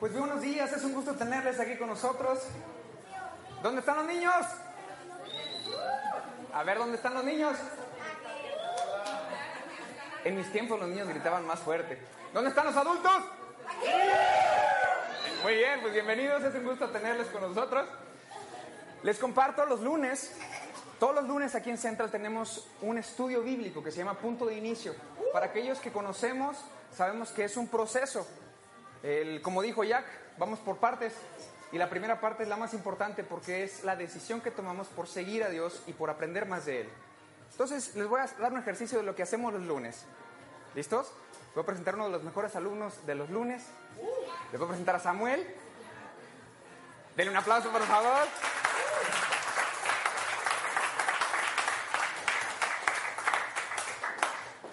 Pues buenos días, es un gusto tenerles aquí con nosotros. ¿Dónde están los niños? A ver, ¿dónde están los niños? En mis tiempos los niños gritaban más fuerte. ¿Dónde están los adultos? Muy bien, pues bienvenidos, es un gusto tenerles con nosotros. Les comparto los lunes, todos los lunes aquí en Central tenemos un estudio bíblico que se llama Punto de Inicio. Para aquellos que conocemos, sabemos que es un proceso. El, como dijo Jack, vamos por partes. Y la primera parte es la más importante porque es la decisión que tomamos por seguir a Dios y por aprender más de Él. Entonces, les voy a dar un ejercicio de lo que hacemos los lunes. ¿Listos? Voy a presentar uno de los mejores alumnos de los lunes. Les voy a presentar a Samuel. Denle un aplauso, por favor.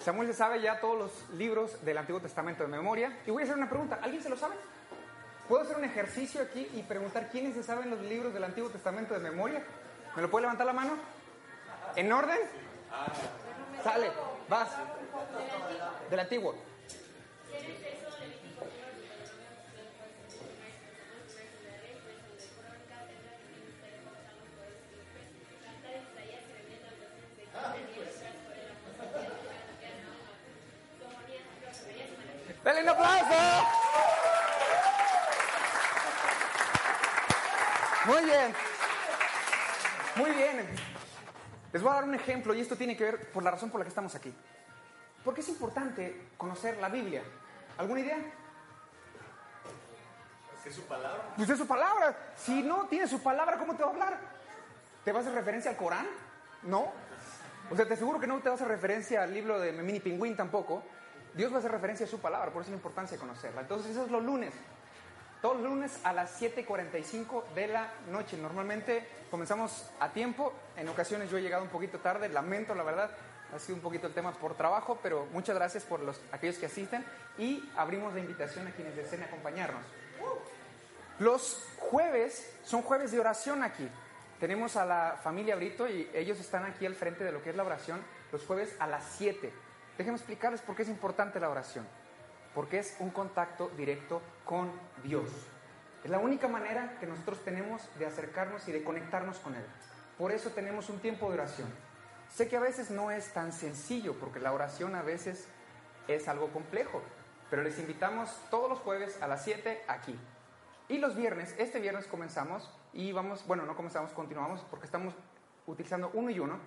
Samuel se sabe ya todos los libros del Antiguo Testamento de memoria. Y voy a hacer una pregunta. ¿Alguien se lo sabe? ¿Puedo hacer un ejercicio aquí y preguntar quiénes se saben los libros del Antiguo Testamento de memoria? ¿Me lo puede levantar la mano? ¿En orden? Sale, vas. Del Antiguo. ¡Dale un aplauso! Muy bien. Muy bien. Les voy a dar un ejemplo y esto tiene que ver por la razón por la que estamos aquí. ¿Por qué es importante conocer la Biblia? ¿Alguna idea? Es su palabra. Pues es su palabra. Si no tiene su palabra, ¿cómo te va a hablar? ¿Te vas a hacer referencia al Corán? No. O sea, te aseguro que no te vas a hacer referencia al libro de Mini Pingüín tampoco. Dios va a hacer referencia a su palabra, por eso es la importancia de conocerla. Entonces, eso es los lunes. Todos los lunes a las 7.45 de la noche. Normalmente comenzamos a tiempo. En ocasiones yo he llegado un poquito tarde. Lamento, la verdad. Ha sido un poquito el tema por trabajo, pero muchas gracias por los, aquellos que asisten. Y abrimos la invitación a quienes deseen acompañarnos. Los jueves son jueves de oración aquí. Tenemos a la familia Brito y ellos están aquí al frente de lo que es la oración los jueves a las 7. Déjenme explicarles por qué es importante la oración. Porque es un contacto directo con Dios. Es la única manera que nosotros tenemos de acercarnos y de conectarnos con Él. Por eso tenemos un tiempo de oración. Sé que a veces no es tan sencillo, porque la oración a veces es algo complejo, pero les invitamos todos los jueves a las 7 aquí. Y los viernes, este viernes comenzamos y vamos, bueno, no comenzamos, continuamos porque estamos utilizando uno y uno.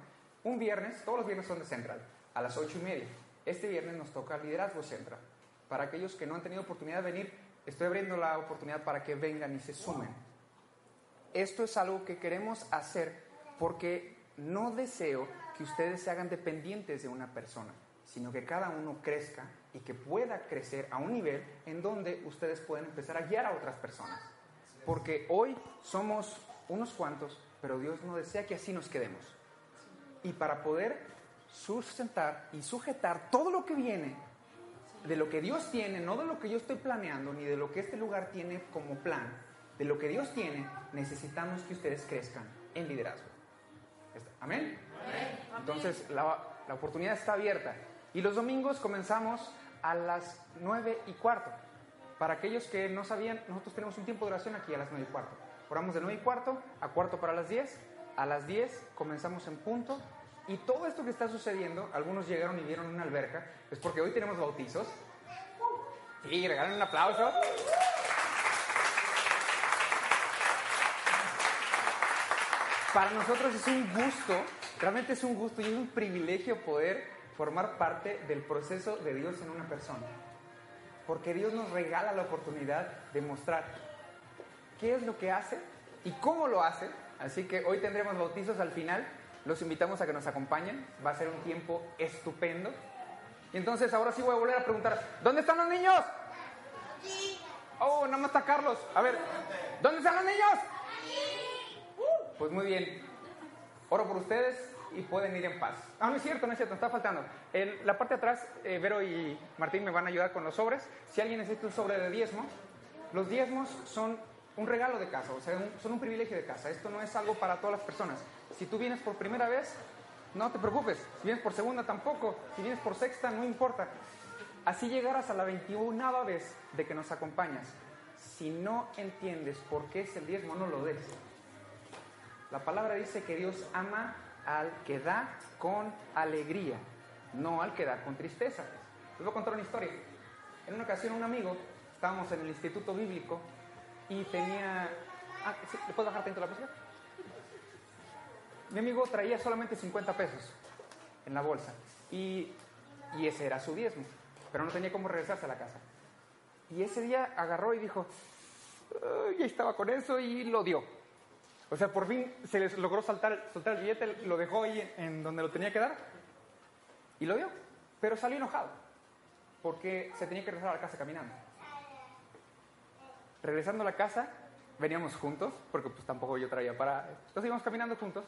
Un viernes, todos los viernes son de Central, a las 8 y media. Este viernes nos toca Liderazgo Central. Para aquellos que no han tenido oportunidad de venir, estoy abriendo la oportunidad para que vengan y se sumen. Esto es algo que queremos hacer porque no deseo que ustedes se hagan dependientes de una persona, sino que cada uno crezca y que pueda crecer a un nivel en donde ustedes pueden empezar a guiar a otras personas. Porque hoy somos unos cuantos, pero Dios no desea que así nos quedemos. Y para poder sustentar y sujetar todo lo que viene de lo que Dios tiene, no de lo que yo estoy planeando, ni de lo que este lugar tiene como plan, de lo que Dios tiene, necesitamos que ustedes crezcan en liderazgo. ¿Amén? Entonces, la, la oportunidad está abierta. Y los domingos comenzamos a las 9 y cuarto. Para aquellos que no sabían, nosotros tenemos un tiempo de oración aquí a las 9 y cuarto. Oramos de 9 y cuarto a cuarto para las 10. A las 10 comenzamos en punto. Y todo esto que está sucediendo, algunos llegaron y vieron una alberca, es porque hoy tenemos bautizos. Y regalen un aplauso. Para nosotros es un gusto, realmente es un gusto y es un privilegio poder formar parte del proceso de Dios en una persona. Porque Dios nos regala la oportunidad de mostrar qué es lo que hace y cómo lo hace. Así que hoy tendremos bautizos al final. Los invitamos a que nos acompañen. Va a ser un tiempo estupendo. Y entonces ahora sí voy a volver a preguntar, ¿dónde están los niños? Oh, no más está Carlos. A ver, ¿dónde están los niños? Pues muy bien. Oro por ustedes y pueden ir en paz. Ah, no es cierto, no es cierto, está faltando. En la parte de atrás, eh, Vero y Martín me van a ayudar con los sobres. Si alguien necesita un sobre de diezmo, los diezmos son un regalo de casa, o sea, un, son un privilegio de casa. Esto no es algo para todas las personas. Si tú vienes por primera vez, no te preocupes. Si vienes por segunda, tampoco. Si vienes por sexta, no importa. Así llegarás a la 21 vez de que nos acompañas. si no entiendes por qué es el diezmo, no lo des. La palabra dice que Dios ama al que da con alegría, no al que da con tristeza. Les voy a contar una historia. En una ocasión un amigo, estábamos en el instituto bíblico y tenía... Ah, ¿Le puedo bajar dentro la música? Mi amigo traía solamente 50 pesos en la bolsa y, ese era su diezmo, pero no tenía cómo regresarse a la casa. Y ese día agarró y dijo, ya estaba con eso y lo dio. O sea, por fin se les logró saltar, soltar el billete, lo dejó ahí en donde lo tenía que dar y lo dio. Pero salió enojado porque se tenía que regresar a la casa caminando. Regresando a la casa, veníamos juntos, porque pues tampoco yo traía para... Entonces íbamos caminando juntos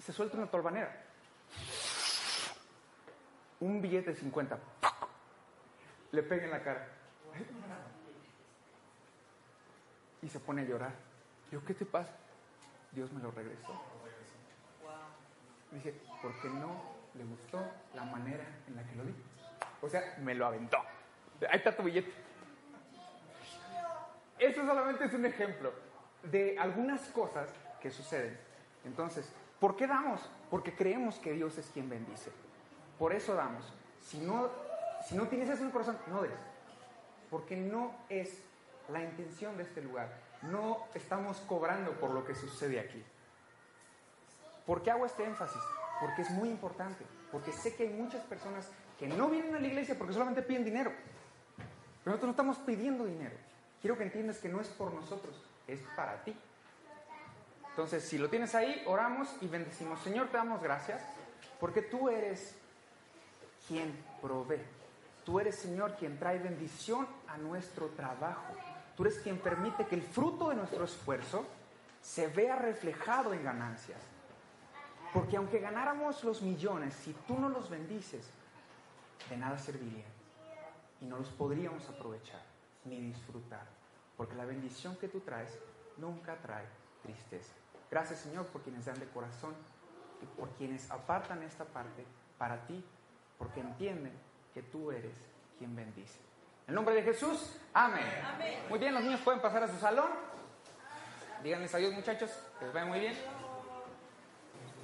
se suelta una tolvanera. Un billete de 50. Le pega en la cara. Y se pone a llorar. Yo, ¿qué te pasa? Dios me lo regresó. Dice, porque no le gustó la manera en la que lo di. O sea, me lo aventó. Ahí está tu billete. Eso solamente es un ejemplo de algunas cosas que suceden. Entonces, ¿por qué damos? Porque creemos que Dios es quien bendice. Por eso damos. Si no, si no tienes eso en el corazón, no des. Porque no es la intención de este lugar. No estamos cobrando por lo que sucede aquí. ¿Por qué hago este énfasis? Porque es muy importante. Porque sé que hay muchas personas que no vienen a la iglesia porque solamente piden dinero. Pero nosotros no estamos pidiendo dinero. Quiero que entiendas que no es por nosotros, es para ti. Entonces, si lo tienes ahí, oramos y bendecimos. Señor, te damos gracias porque tú eres quien provee. Tú eres, Señor, quien trae bendición a nuestro trabajo. Tú eres quien permite que el fruto de nuestro esfuerzo se vea reflejado en ganancias. Porque aunque ganáramos los millones, si tú no los bendices, de nada servirían. Y no los podríamos aprovechar ni disfrutar. Porque la bendición que tú traes nunca trae tristeza. Gracias Señor por quienes dan de corazón y por quienes apartan esta parte para ti, porque entienden que tú eres quien bendice. En nombre de Jesús, amén. Muy bien, los niños pueden pasar a su salón. Díganles adiós muchachos, que les vaya muy bien.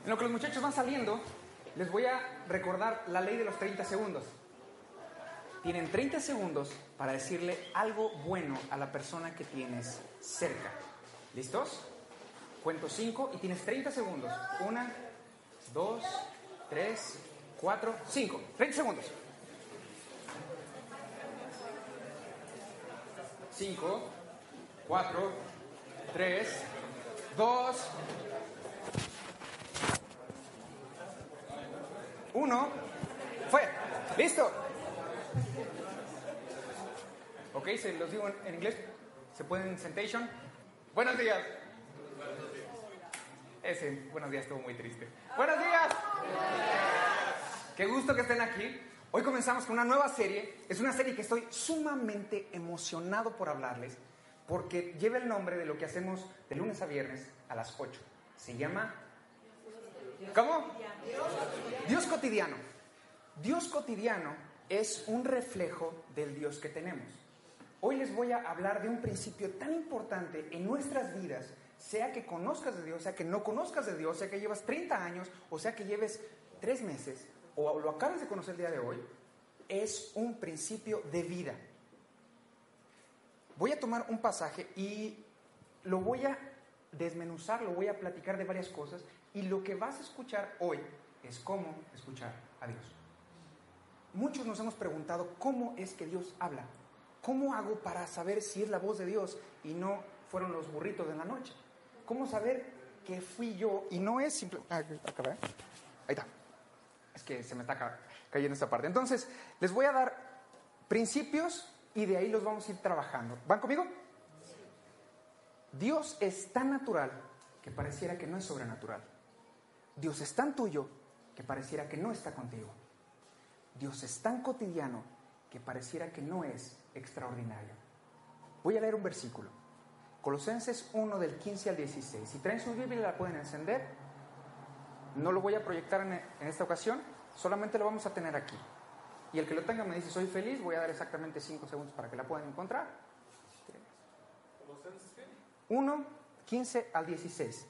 En lo que los muchachos van saliendo, les voy a recordar la ley de los 30 segundos. Tienen 30 segundos para decirle algo bueno a la persona que tienes cerca. ¿Listos? Cuento 5 y tienes 30 segundos. 1, 2, 3, 4, 5. 30 segundos. 5, 4, 3, 2, 1. Fue. ¿Listo? Ok, se los digo en, inglés. ¿Se pueden sentation? Buenos días. Ese, buenos días, estuvo muy triste. Buenos días. Qué gusto que estén aquí. Hoy comenzamos con una nueva serie. Es una serie que estoy sumamente emocionado por hablarles porque lleva el nombre de lo que hacemos de lunes a viernes a las 8. Se llama... ¿Cómo? Dios cotidiano. Dios cotidiano es un reflejo del Dios que tenemos. Hoy les voy a hablar de un principio tan importante en nuestras vidas, sea que conozcas de Dios, sea que no conozcas de Dios, sea que llevas 30 años o sea que lleves 3 meses o lo acabas de conocer el día de hoy, es un principio de vida. Voy a tomar un pasaje y lo voy a desmenuzar, lo voy a platicar de varias cosas y lo que vas a escuchar hoy es cómo escuchar a Dios. Muchos nos hemos preguntado cómo es que Dios habla. ¿Cómo hago para saber si es la voz de Dios y no fueron los burritos de la noche? ¿Cómo saber que fui yo y no es simple... Ah, ahí está. Es que se me está cayendo esta parte. Entonces, les voy a dar principios y de ahí los vamos a ir trabajando. ¿Van conmigo? Dios es tan natural que pareciera que no es sobrenatural. Dios es tan tuyo que pareciera que no está contigo. Dios es tan cotidiano que pareciera que no es extraordinario. Voy a leer un versículo. Colosenses 1 del 15 al 16. Si traen su Biblia la pueden encender no lo voy a proyectar en, esta ocasión, solamente lo vamos a tener aquí. Y el que lo tenga me dice, soy feliz, voy a dar exactamente 5 segundos para que la puedan encontrar. 1, 15 al 16.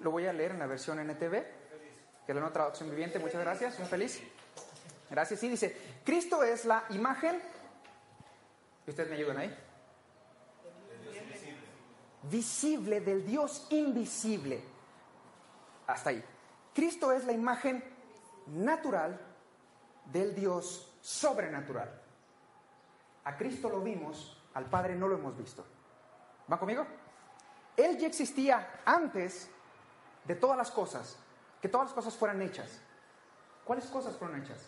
Lo voy a leer en la versión NTV, que es la nueva traducción viviente. Muchas gracias, muy feliz. Gracias. Sí, dice, Cristo es la imagen. ¿Ustedes me ayudan ahí? Visible del Dios invisible. Hasta ahí. Cristo es la imagen natural del Dios sobrenatural. A Cristo lo vimos, al Padre no lo hemos visto. ¿Va conmigo? Él ya existía antes de todas las cosas, que todas las cosas fueran hechas. ¿Cuáles cosas fueron hechas?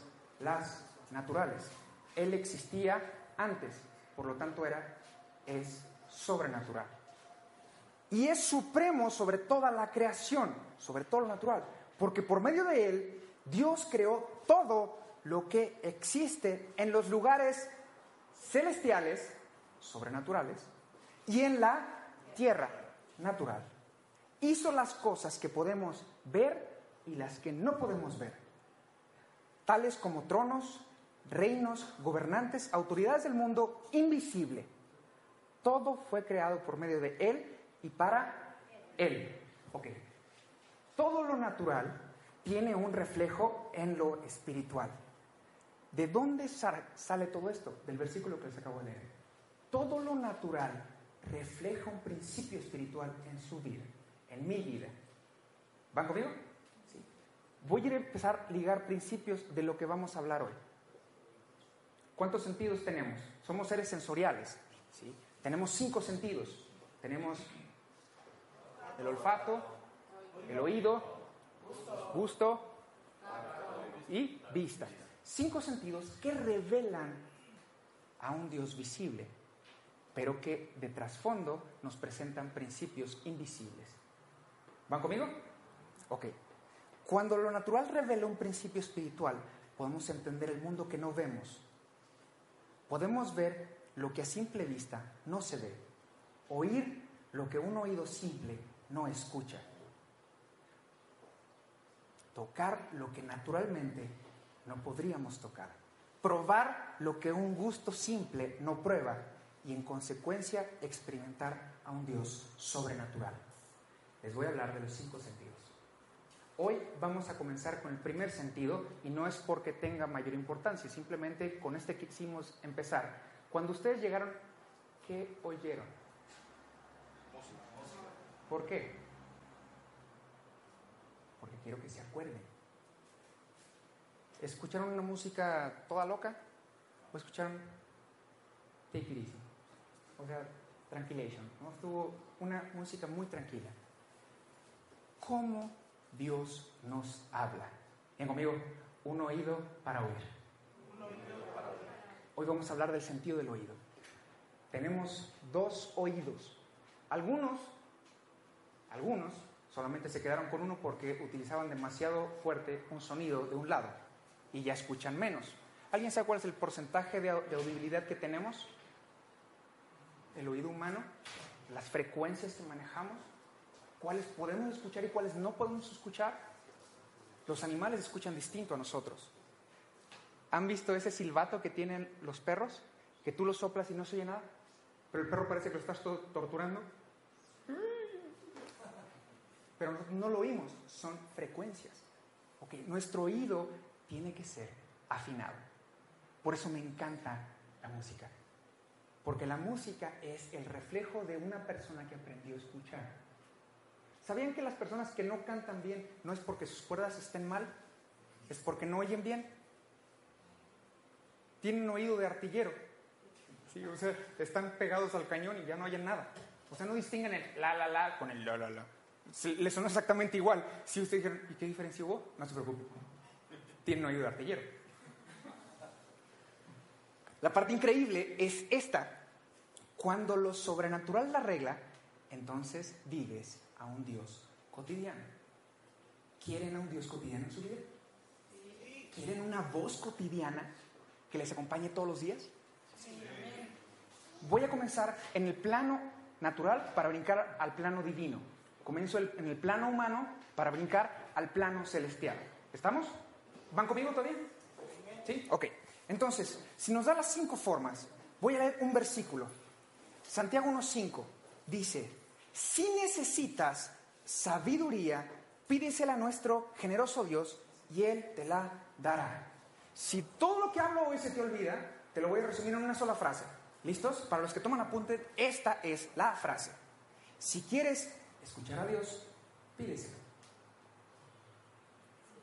Las naturales. Él existía antes, por lo tanto era, es sobrenatural. Y es supremo sobre toda la creación, sobre todo lo natural, porque por medio de Él Dios creó todo lo que existe en los lugares celestiales, sobrenaturales, y en la tierra natural. Hizo las cosas que podemos ver y las que no podemos ver, tales como tronos, reinos, gobernantes, autoridades del mundo invisible. Todo fue creado por medio de Él y para Él. Ok. Todo lo natural tiene un reflejo en lo espiritual. ¿De dónde sale todo esto? Del versículo que les acabo de leer. Todo lo natural refleja un principio espiritual en su vida, en mi vida. ¿Van conmigo? Sí. Voy a empezar a ligar principios de lo que vamos a hablar hoy. ¿Cuántos sentidos tenemos? Somos seres sensoriales. ¿sí? Tenemos cinco sentidos. Tenemos el olfato, el oído, gusto y vista. Cinco sentidos que revelan a un Dios visible, pero que de trasfondo nos presentan principios invisibles. ¿Van conmigo? Ok. Cuando lo natural revela un principio espiritual, podemos entender el mundo que no vemos. Podemos ver lo que a simple vista no se ve, oír lo que un oído simple no escucha, tocar lo que naturalmente no podríamos tocar, probar lo que un gusto simple no prueba y en consecuencia experimentar a un Dios sobrenatural. Les voy a hablar de los cinco sentidos. Hoy vamos a comenzar con el primer sentido y no es porque tenga mayor importancia, simplemente con este quisimos empezar. Cuando ustedes llegaron, ¿qué oyeron? ¿Por qué? Porque quiero que se acuerden. ¿Escucharon una música toda loca? ¿O escucharon Take It Easy? O sea, Tranquilation. ¿no? Estuvo una música muy tranquila. ¿Cómo Dios nos habla? Bien conmigo, un oído para oír. Hoy vamos a hablar del sentido del oído. Tenemos dos oídos. Algunos, algunos solamente se quedaron con uno porque utilizaban demasiado fuerte un sonido de un lado y ya escuchan menos. ¿Alguien sabe cuál es el porcentaje de, audibilidad que tenemos? El oído humano, las frecuencias que manejamos, cuáles podemos escuchar y cuáles no podemos escuchar. Los animales escuchan distinto a nosotros. ¿Han visto ese silbato que tienen los perros? Que tú lo soplas y no se oye nada, pero el perro parece que lo estás torturando. Pero no lo oímos, son frecuencias. Okay. Nuestro oído tiene que ser afinado. Por eso me encanta la música. Porque la música es el reflejo de una persona que aprendió a escuchar. ¿Sabían que las personas que no cantan bien no es porque sus cuerdas estén mal? Es porque no oyen bien. Tienen oído de artillero. Sí, o sea, están pegados al cañón y ya no oyen nada. O sea, no distinguen el la la la con el la la la. Le suena exactamente igual. Si usted dice, ¿y qué diferencia hubo? No se preocupe tiene de artillero. La parte increíble es esta. Cuando lo sobrenatural la regla, entonces vives a un Dios cotidiano. ¿Quieren a un Dios cotidiano en su vida? ¿Quieren una voz cotidiana que les acompañe todos los días? Voy a comenzar en el plano natural para brincar al plano divino. Comienzo en el plano humano para brincar al plano celestial. ¿Estamos? ¿Van conmigo todavía? ¿Sí? Ok. Entonces, si nos da las cinco formas, voy a leer un versículo. Santiago 1.5 dice, Si necesitas sabiduría, pídesela a nuestro generoso Dios y Él te la dará. Si todo lo que hablo hoy se te olvida, te lo voy a resumir en una sola frase. ¿Listos? Para los que toman apunte, esta es la frase. Si quieres escuchar a Dios, pídeselo.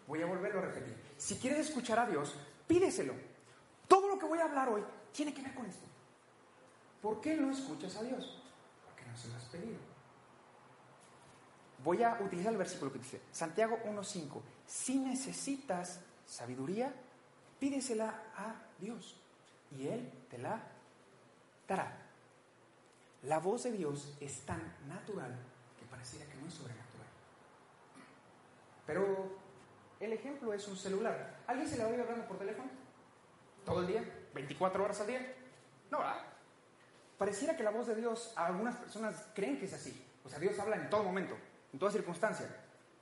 Voy a volverlo a repetir. Si quieres escuchar a Dios, pídeselo. Todo lo que voy a hablar hoy tiene que ver con esto. ¿Por qué no escuchas a Dios? Porque no se lo has pedido. Voy a utilizar el versículo que dice, Santiago 1.5, si necesitas sabiduría, pídesela a Dios y Él te la dará. La voz de Dios es tan natural pareciera que no es sobrenatural. Pero el ejemplo es un celular. ¿Alguien se le oído hablando por teléfono? ¿Todo el día? ¿24 horas al día? No, ¿verdad? Pareciera que la voz de Dios, algunas personas creen que es así. O sea, Dios habla en todo momento, en toda circunstancia.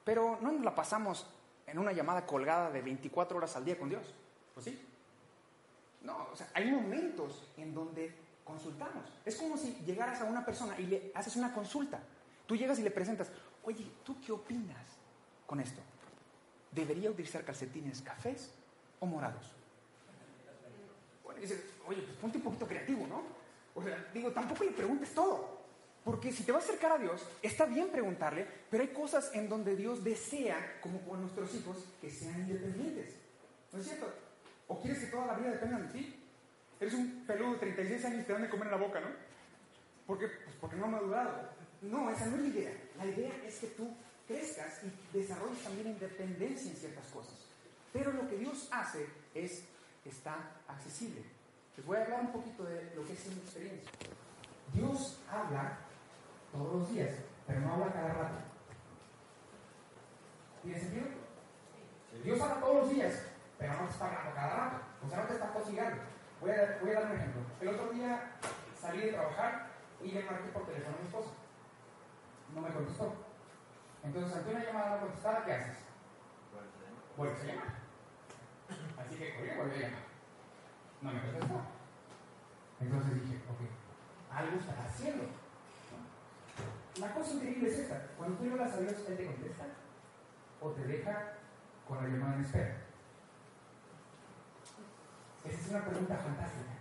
Pero no nos la pasamos en una llamada colgada de 24 horas al día con Dios. ¿Pues sí? No, o sea, hay momentos en donde consultamos. Es como si llegaras a una persona y le haces una consulta. Tú llegas y le presentas, oye, ¿tú qué opinas con esto? ¿Debería utilizar calcetines cafés o morados? Bueno, dices, oye, pues ponte un poquito creativo, ¿no? O sea, digo, tampoco le preguntes todo. Porque si te vas a acercar a Dios, está bien preguntarle, pero hay cosas en donde Dios desea, como con nuestros hijos, que sean independientes. ¿No es cierto? ¿O quieres que toda la vida dependan de ti? Eres un peludo de 36 años y te dan de comer en la boca, ¿no? ¿Por qué? Pues porque no ha madurado. No, esa no es la idea. La idea es que tú crezcas y desarrolles también independencia en ciertas cosas. Pero lo que Dios hace es, está accesible. Les voy a hablar un poquito de lo que es mi experiencia. Dios habla todos los días, pero no habla cada rato. ¿Tiene sentido? Dios habla todos los días, pero no te está hablando cada rato. O sea, no te está cocinando. Voy a, voy a dar un ejemplo. El otro día salí de trabajar y le marqué por teléfono a mi esposa. No me contestó. Entonces, ante una llamada no contestada, ¿qué haces? Vuelves a llamar. Así que corrí, volví a llamar. No me contestó. Entonces dije, ok, algo está haciendo. La cosa increíble es esta. Cuando tú hablas a Dios, Él te contesta o te deja con la llamada en espera. Esa es una pregunta fantástica.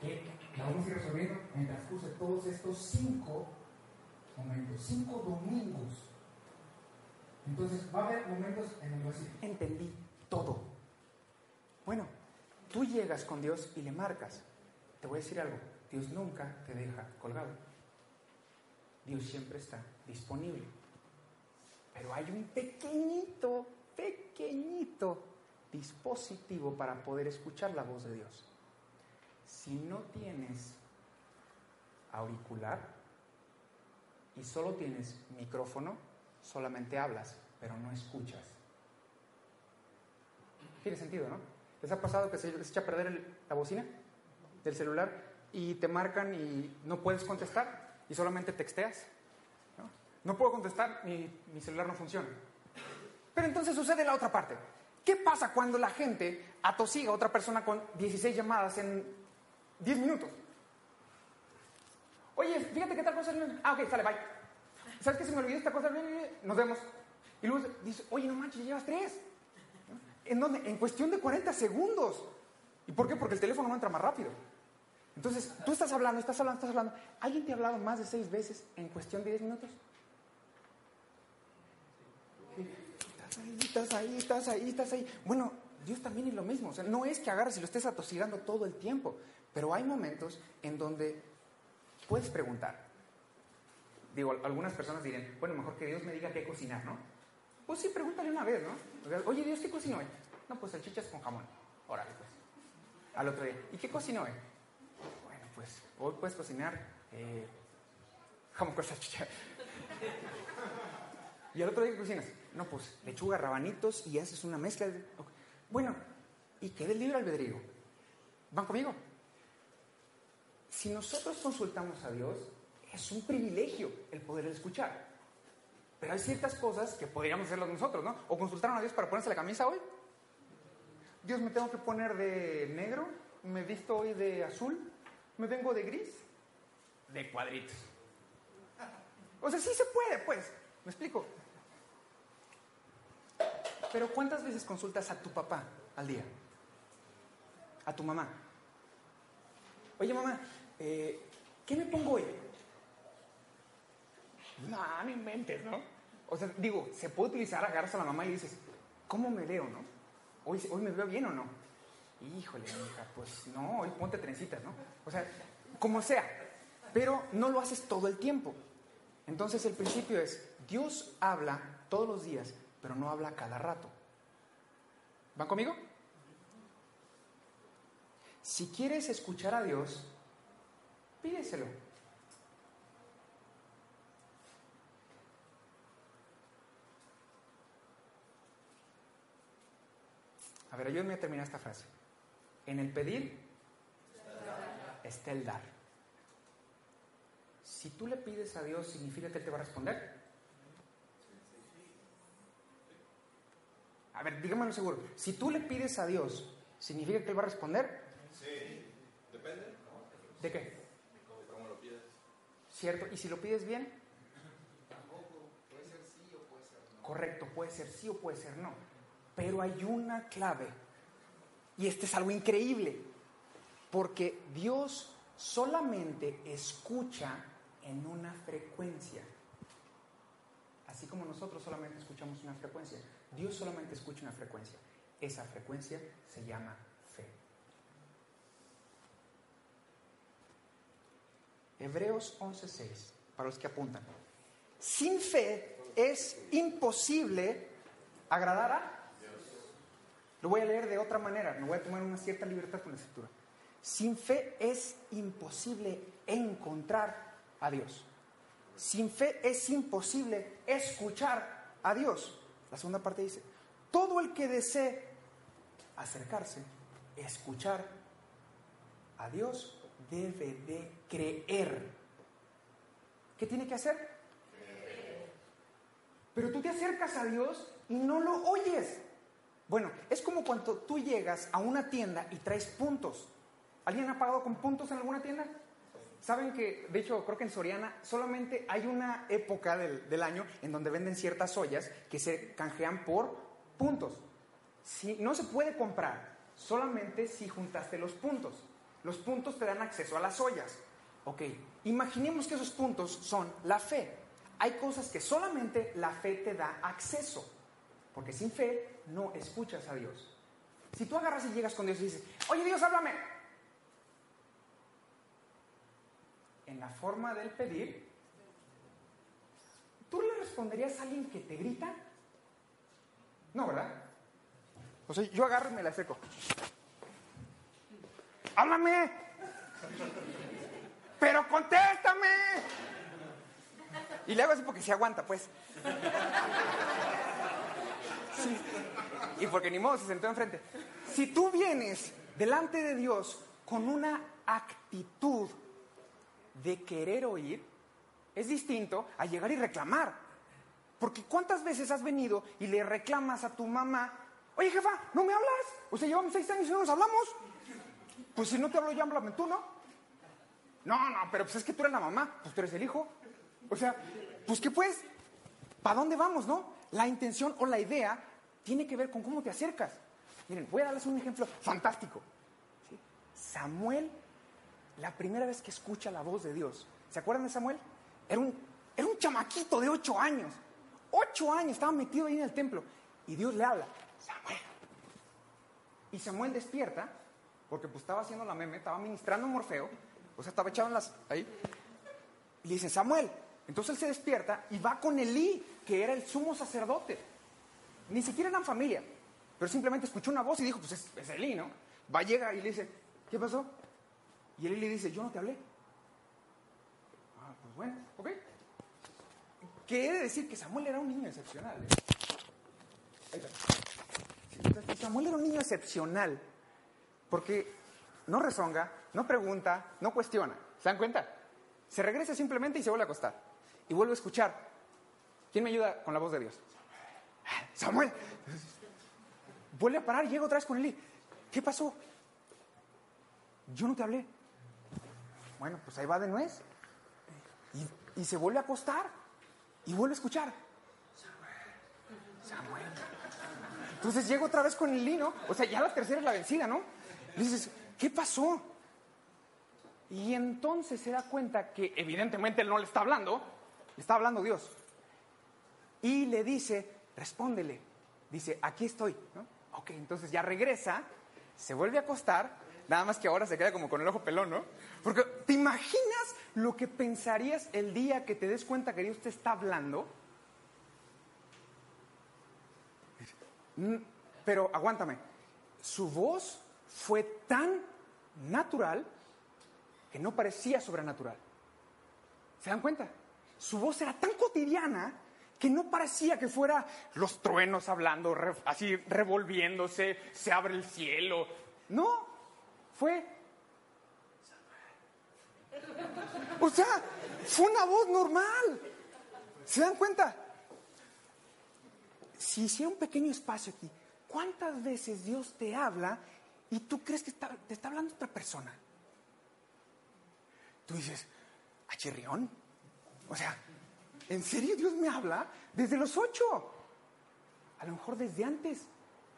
Que la vamos a ir resolviendo en el transcurso de todos estos cinco momentos, cinco domingos. Entonces va a haber momentos en que decir, entendí todo. Bueno, tú llegas con Dios y le marcas. Te voy a decir algo, Dios nunca te deja colgado. Dios siempre está disponible. Pero hay un pequeñito, pequeñito dispositivo para poder escuchar la voz de Dios. Si no tienes auricular y solo tienes micrófono, solamente hablas, pero no escuchas. Tiene sentido, ¿no? ¿Les ha pasado que se les echa a perder la bocina del celular y te marcan y no puedes contestar y solamente texteas? No, no puedo contestar, mi, mi celular no funciona. Pero entonces sucede la otra parte. ¿Qué pasa cuando la gente atosiga a otra persona con 16 llamadas en 10 minutos? Oye, fíjate que tal cosa. Ah, ok, sale, bye. ¿Sabes qué se me olvidó esta cosa? Nos vemos. Y luego dice, oye, no manches, llevas tres. ¿En dónde? En cuestión de 40 segundos. ¿Y por qué? Porque el teléfono no entra más rápido. Entonces, tú estás hablando, estás hablando, estás hablando. ¿Alguien te ha hablado más de seis veces en cuestión de 10 minutos? estás ahí, estás ahí, estás ahí. Bueno, Dios también es lo mismo. O sea, no es que agarres y lo estés atosigando todo el tiempo, pero hay momentos en donde puedes preguntar. Digo, algunas personas dirían, bueno, mejor que Dios me diga qué cocinar, ¿no? Pues sí, pregúntale una vez, ¿no? Oye, Dios, ¿qué cocinó hoy? No, pues salchichas con jamón. Órale, pues. Al otro día, ¿y qué cocinó hoy? Bueno, pues hoy puedes cocinar eh, jamón con salchicha. ¿Y al otro día qué cocinas? No, pues lechuga, rabanitos y haces una mezcla. De... Bueno, y quede el libre albedrío. ¿Van conmigo? Si nosotros consultamos a Dios, es un privilegio el poder escuchar. Pero hay ciertas cosas que podríamos hacerlo nosotros, ¿no? O consultaron a Dios para ponerse la camisa hoy. Dios, me tengo que poner de negro, me visto hoy de azul, me vengo de gris, de cuadritos. O sea, sí se puede, pues. ¿Me explico? Pero ¿cuántas veces consultas a tu papá al día? A tu mamá. Oye, mamá, eh, ¿qué me pongo hoy? No, no inventes, ¿no? O sea, digo, se puede utilizar, agarras a la mamá y dices, ¿cómo me veo, no? ¿Hoy, hoy me veo bien o no? Híjole, hija, pues no, hoy ponte trencitas, ¿no? O sea, como sea, pero no lo haces todo el tiempo. Entonces el principio es, Dios habla todos los días, pero no habla cada rato. ¿Van conmigo? Si quieres escuchar a Dios, pídeselo. A ver, ayúdenme a terminar esta frase. En el pedir está el dar. Si tú le pides a Dios, ¿significa que Él te va a responder? A ver, dígamelo seguro. Si tú le pides a Dios, ¿significa que Él va a responder? Sí, depende. ¿De qué? ¿Cierto? ¿Y si lo pides bien? Tampoco, puede ser sí o puede ser no. Correcto, puede ser sí o puede ser no. Pero hay una clave. Y este es algo increíble. Porque Dios solamente escucha en una frecuencia. Así como nosotros solamente escuchamos una frecuencia. Dios solamente escucha una frecuencia. Esa frecuencia se llama fe. Hebreos 11:6, para los que apuntan. Sin fe es imposible agradar a lo voy a leer de otra manera, me voy a tomar una cierta libertad con la escritura. Sin fe es imposible encontrar a Dios. Sin fe es imposible escuchar a Dios. La segunda parte dice, todo el que desee acercarse, escuchar a Dios, debe de creer. ¿Qué tiene que hacer? Pero tú te acercas a Dios y no lo oyes. Bueno, es como cuando tú llegas a una tienda y traes puntos. ¿Alguien ha pagado con puntos en alguna tienda? Saben que, de hecho, creo que en Soriana solamente hay una época del, del año en donde venden ciertas ollas que se canjean por puntos. Si, no se puede comprar solamente si juntaste los puntos. Los puntos te dan acceso a las ollas. Ok, imaginemos que esos puntos son la fe. Hay cosas que solamente la fe te da acceso. Porque sin fe no escuchas a Dios. Si tú agarras y llegas con Dios y dices, oye Dios, háblame. En la forma del pedir, ¿tú le responderías a alguien que te grita? No, ¿verdad? O sea, yo agarro y me la seco. ¡Háblame! ¡Pero contéstame! Y le hago así porque se aguanta, pues. Y porque ni modo se sentó enfrente. Si tú vienes delante de Dios con una actitud de querer oír, es distinto a llegar y reclamar. Porque ¿cuántas veces has venido y le reclamas a tu mamá, oye jefa, ¿no me hablas? O sea, llevamos seis años y no nos hablamos. Pues si no te hablo háblame tú, ¿no? No, no, pero pues es que tú eres la mamá, pues tú eres el hijo. O sea, pues ¿qué pues? ¿Para dónde vamos, no? La intención o la idea tiene que ver con cómo te acercas. Miren, voy a darles un ejemplo fantástico. ¿Sí? Samuel, la primera vez que escucha la voz de Dios, ¿se acuerdan de Samuel? Era un, era un chamaquito de ocho años. Ocho años, estaba metido ahí en el templo. Y Dios le habla, Samuel. Y Samuel despierta, porque pues estaba haciendo la meme, estaba ministrando Morfeo, o sea, estaba echado en las, ahí. Y le dicen, Samuel. Entonces él se despierta y va con Elí, que era el sumo sacerdote. Ni siquiera eran familia, pero simplemente escuchó una voz y dijo, pues es, es Elí, ¿no? Va, llega y le dice, ¿qué pasó? Y Elí le dice, yo no te hablé. Ah, pues bueno, ok. Quiere decir que Samuel era un niño excepcional. ¿eh? Ahí está. Samuel era un niño excepcional, porque no rezonga, no pregunta, no cuestiona. ¿Se dan cuenta? Se regresa simplemente y se vuelve a acostar. Y vuelve a escuchar. ¿Quién me ayuda con la voz de Dios? Samuel. Vuelve a parar llega otra vez con Eli. ¿Qué pasó? Yo no te hablé. Bueno, pues ahí va de nuez. Y se vuelve a acostar y vuelve a escuchar. Samuel. Entonces llega otra vez con el lino, o sea, ya la tercera es la vencida, ¿no? Y dices, ¿qué pasó? Y entonces se da cuenta que evidentemente él no le está hablando, le está hablando Dios. Y le dice, respóndele. Dice, aquí estoy. ¿no? Ok, entonces ya regresa, se vuelve a acostar, nada más que ahora se queda como con el ojo pelón, ¿no? Porque ¿te imaginas lo que pensarías el día que te des cuenta que Dios te está hablando? Pero aguántame, su voz fue tan natural que no parecía sobrenatural. ¿Se dan cuenta? Su voz era tan cotidiana que no parecía que fuera los truenos hablando, así revolviéndose, se abre el cielo. No, fue... O sea, fue una voz normal. ¿Se dan cuenta? Si hiciera un pequeño espacio aquí, ¿cuántas veces Dios te habla y tú crees que está- te está hablando otra persona? Tú dices, ¿a chirrión? O sea, ¿en serio Dios me habla? Desde los ocho. A lo mejor desde antes.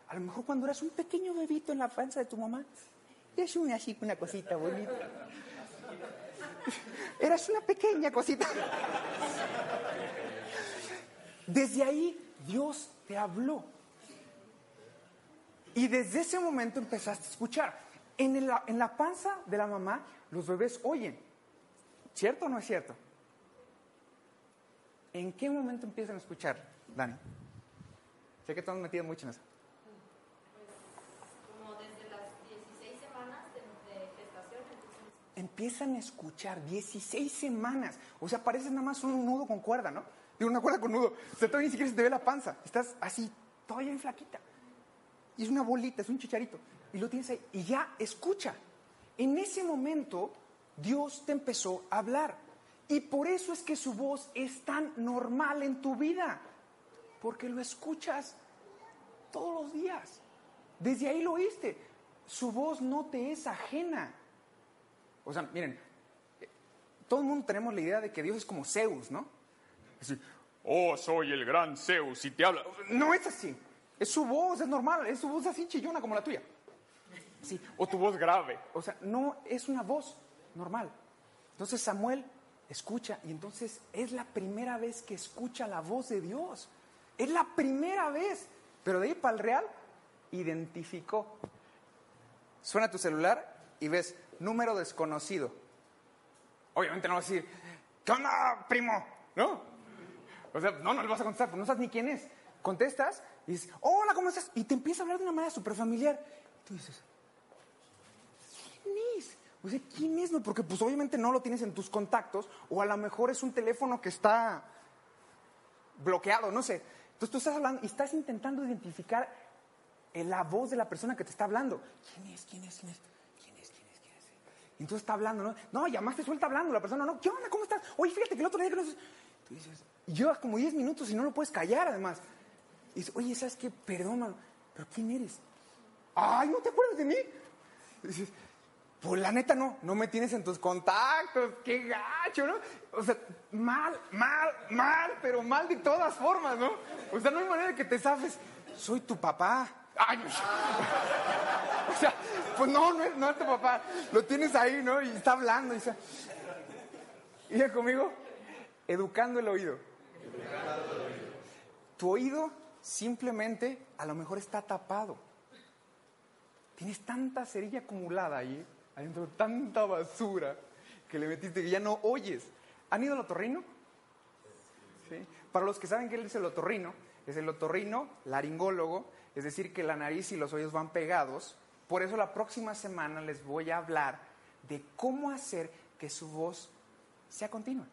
A lo mejor cuando eras un pequeño bebito en la panza de tu mamá. Es una así, una cosita bonita. Eras una pequeña cosita. Desde ahí Dios te habló. Y desde ese momento empezaste a escuchar. En, el- en la panza de la mamá los bebés oyen. ¿Cierto o no es cierto? ¿En qué momento empiezan a escuchar, Dani? Sé que estamos metidos mucho en eso. como desde las 16 semanas de, de gestación, entonces Empiezan a escuchar 16 semanas. O sea, pareces nada más un nudo con cuerda, ¿no? Digo, una cuerda con nudo. O sea, todavía ni siquiera se te ve la panza. Estás así, todavía bien flaquita. Y es una bolita, es un chicharito. Y lo tienes ahí. Y ya escucha. En ese momento, Dios te empezó a hablar. Y por eso es que su voz es tan normal en tu vida. Porque lo escuchas todos los días. Desde ahí lo oíste. Su voz no te es ajena. O sea, miren, todo el mundo tenemos la idea de que Dios es como Zeus, ¿no? Así, oh, soy el gran Zeus y te habla. No es así. Es su voz, es normal, es su voz así chillona como la tuya. Sí, o tu voz grave. O sea, no es una voz normal. Entonces Samuel escucha y entonces es la primera vez que escucha la voz de Dios. Es la primera vez. Pero de ahí para el real, identificó. Suena tu celular y ves número desconocido. Obviamente no vas a decir, ¿qué onda, primo? ¿No? O sea, no, no le vas a contestar, porque no sabes ni quién es. Contestas y dices, hola, ¿cómo estás? Y te empieza a hablar de una manera súper familiar. Tú dices, ¿quién es? O sea, ¿quién es? No, porque pues obviamente no lo tienes en tus contactos, o a lo mejor es un teléfono que está bloqueado, no sé. Entonces tú estás hablando y estás intentando identificar la voz de la persona que te está hablando. ¿Quién es? ¿Quién es? ¿Quién es? Y entonces está hablando, ¿no? No, llamaste suelta hablando, la persona, no, ¿qué onda? ¿Cómo estás? Oye, fíjate que el otro día que no. Tú dices, y llevas como 10 minutos y no lo puedes callar además. Y dices, oye, ¿sabes qué? Perdón, pero ¿quién eres? Ay, ¿no te acuerdas de mí? Dices, pues la neta no, no me tienes en tus contactos, qué gacho, ¿no? O sea, mal, mal, mal, pero mal de todas formas, ¿no? O sea, no hay manera que te zafes, soy tu papá. Ay, o sea, pues no, no es, no es tu papá, lo tienes ahí, ¿no? Y está hablando, y está... Ya conmigo, educando el oído. Tu oído simplemente a lo mejor está tapado. Tienes tanta cerilla acumulada ahí, adentro tanta basura que le metiste que ya no oyes. ¿Han ido al otorrino? ¿Sí? Para los que saben qué es el otorrino, es el otorrino laringólogo, es decir, que la nariz y los oídos van pegados. Por eso la próxima semana les voy a hablar de cómo hacer que su voz sea continua.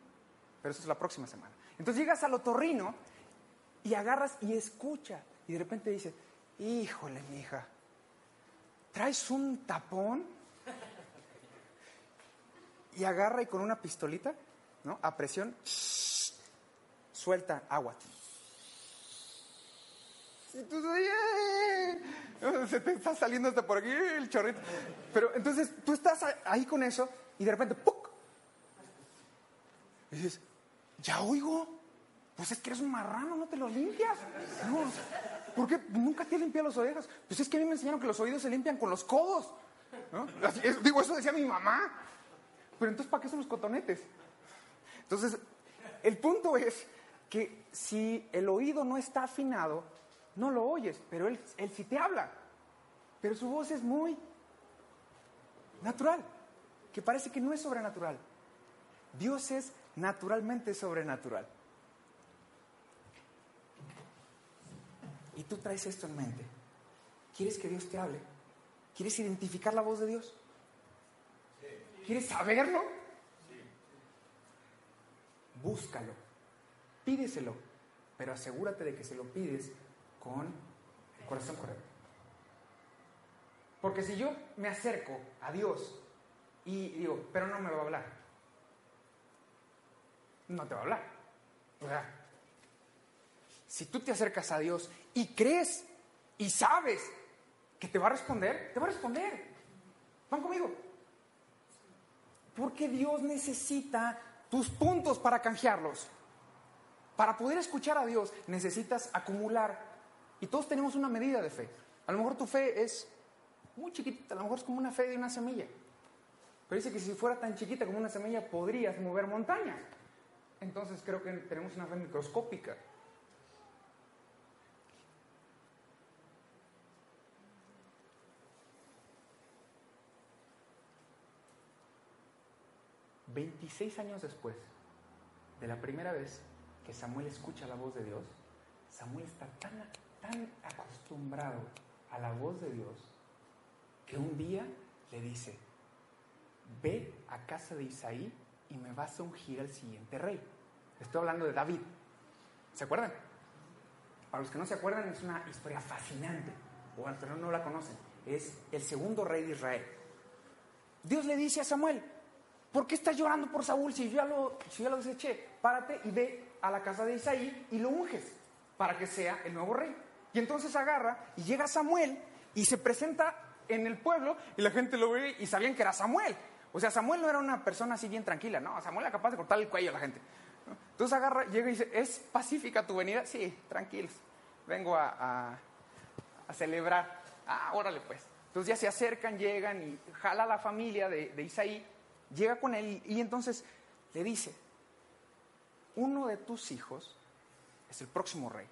Pero eso es la próxima semana. Entonces llegas al otorrino y agarras y escucha. Y de repente dices, híjole, mija, traes un tapón y agarra y con una pistolita, ¿no? A presión, suelta agua. Y tú, se te está saliendo hasta por aquí el chorrito. Pero entonces tú estás ahí con eso y de repente, ¡puc! Y dices, Ya oigo. Pues es que eres un marrano, no te lo limpias. No, ¿Por qué nunca te has limpiado las orejas? Pues es que a mí me enseñaron que los oídos se limpian con los codos. digo, eso decía mi mamá. Pero entonces, ¿para qué son los cotonetes? Entonces, el punto es que si el oído no está afinado, no lo oyes, pero él, él sí te habla. Pero su voz es muy natural, que parece que no es sobrenatural. Dios es naturalmente sobrenatural. Tú traes esto en mente. ¿Quieres que Dios te hable? ¿Quieres identificar la voz de Dios? ¿Quieres saberlo? Búscalo, pídeselo, pero asegúrate de que se lo pides con el corazón correcto. Porque si yo me acerco a Dios y digo, pero no me va a hablar, no te va a hablar. Si tú te acercas a Dios y crees y sabes que te va a responder, te va a responder. Van conmigo. Porque Dios necesita tus puntos para canjearlos. Para poder escuchar a Dios necesitas acumular. Y todos tenemos una medida de fe. A lo mejor tu fe es muy chiquitita, a lo mejor es como una fe de una semilla. Pero dice que si fuera tan chiquita como una semilla podrías mover montañas. Entonces creo que tenemos una fe microscópica. Veintiséis años después de la primera vez que Samuel escucha la voz de Dios, Samuel está tan, tan acostumbrado a la voz de Dios que un día le dice, ve a casa de Isaí y me vas a ungir al siguiente rey. Estoy hablando de David. ¿Se acuerdan? Para los que no se acuerdan, es una historia fascinante. O no, no la conocen. Es el segundo rey de Israel. Dios le dice a Samuel, ¿por qué estás llorando por Saúl si yo ya lo, si lo deseché? Párate y ve a la casa de Isaí y lo unges para que sea el nuevo rey. Y entonces agarra y llega Samuel y se presenta en el pueblo y la gente lo ve y sabían que era Samuel. O sea, Samuel no era una persona así bien tranquila, no, Samuel era capaz de cortar el cuello a la gente. Entonces agarra, llega y dice, ¿es pacífica tu venida? Sí, tranquilos, vengo a, celebrar. Ah, órale pues. Entonces ya se acercan, llegan y jala a la familia de Isaí, llega con él y entonces le dice, uno de tus hijos es el próximo rey.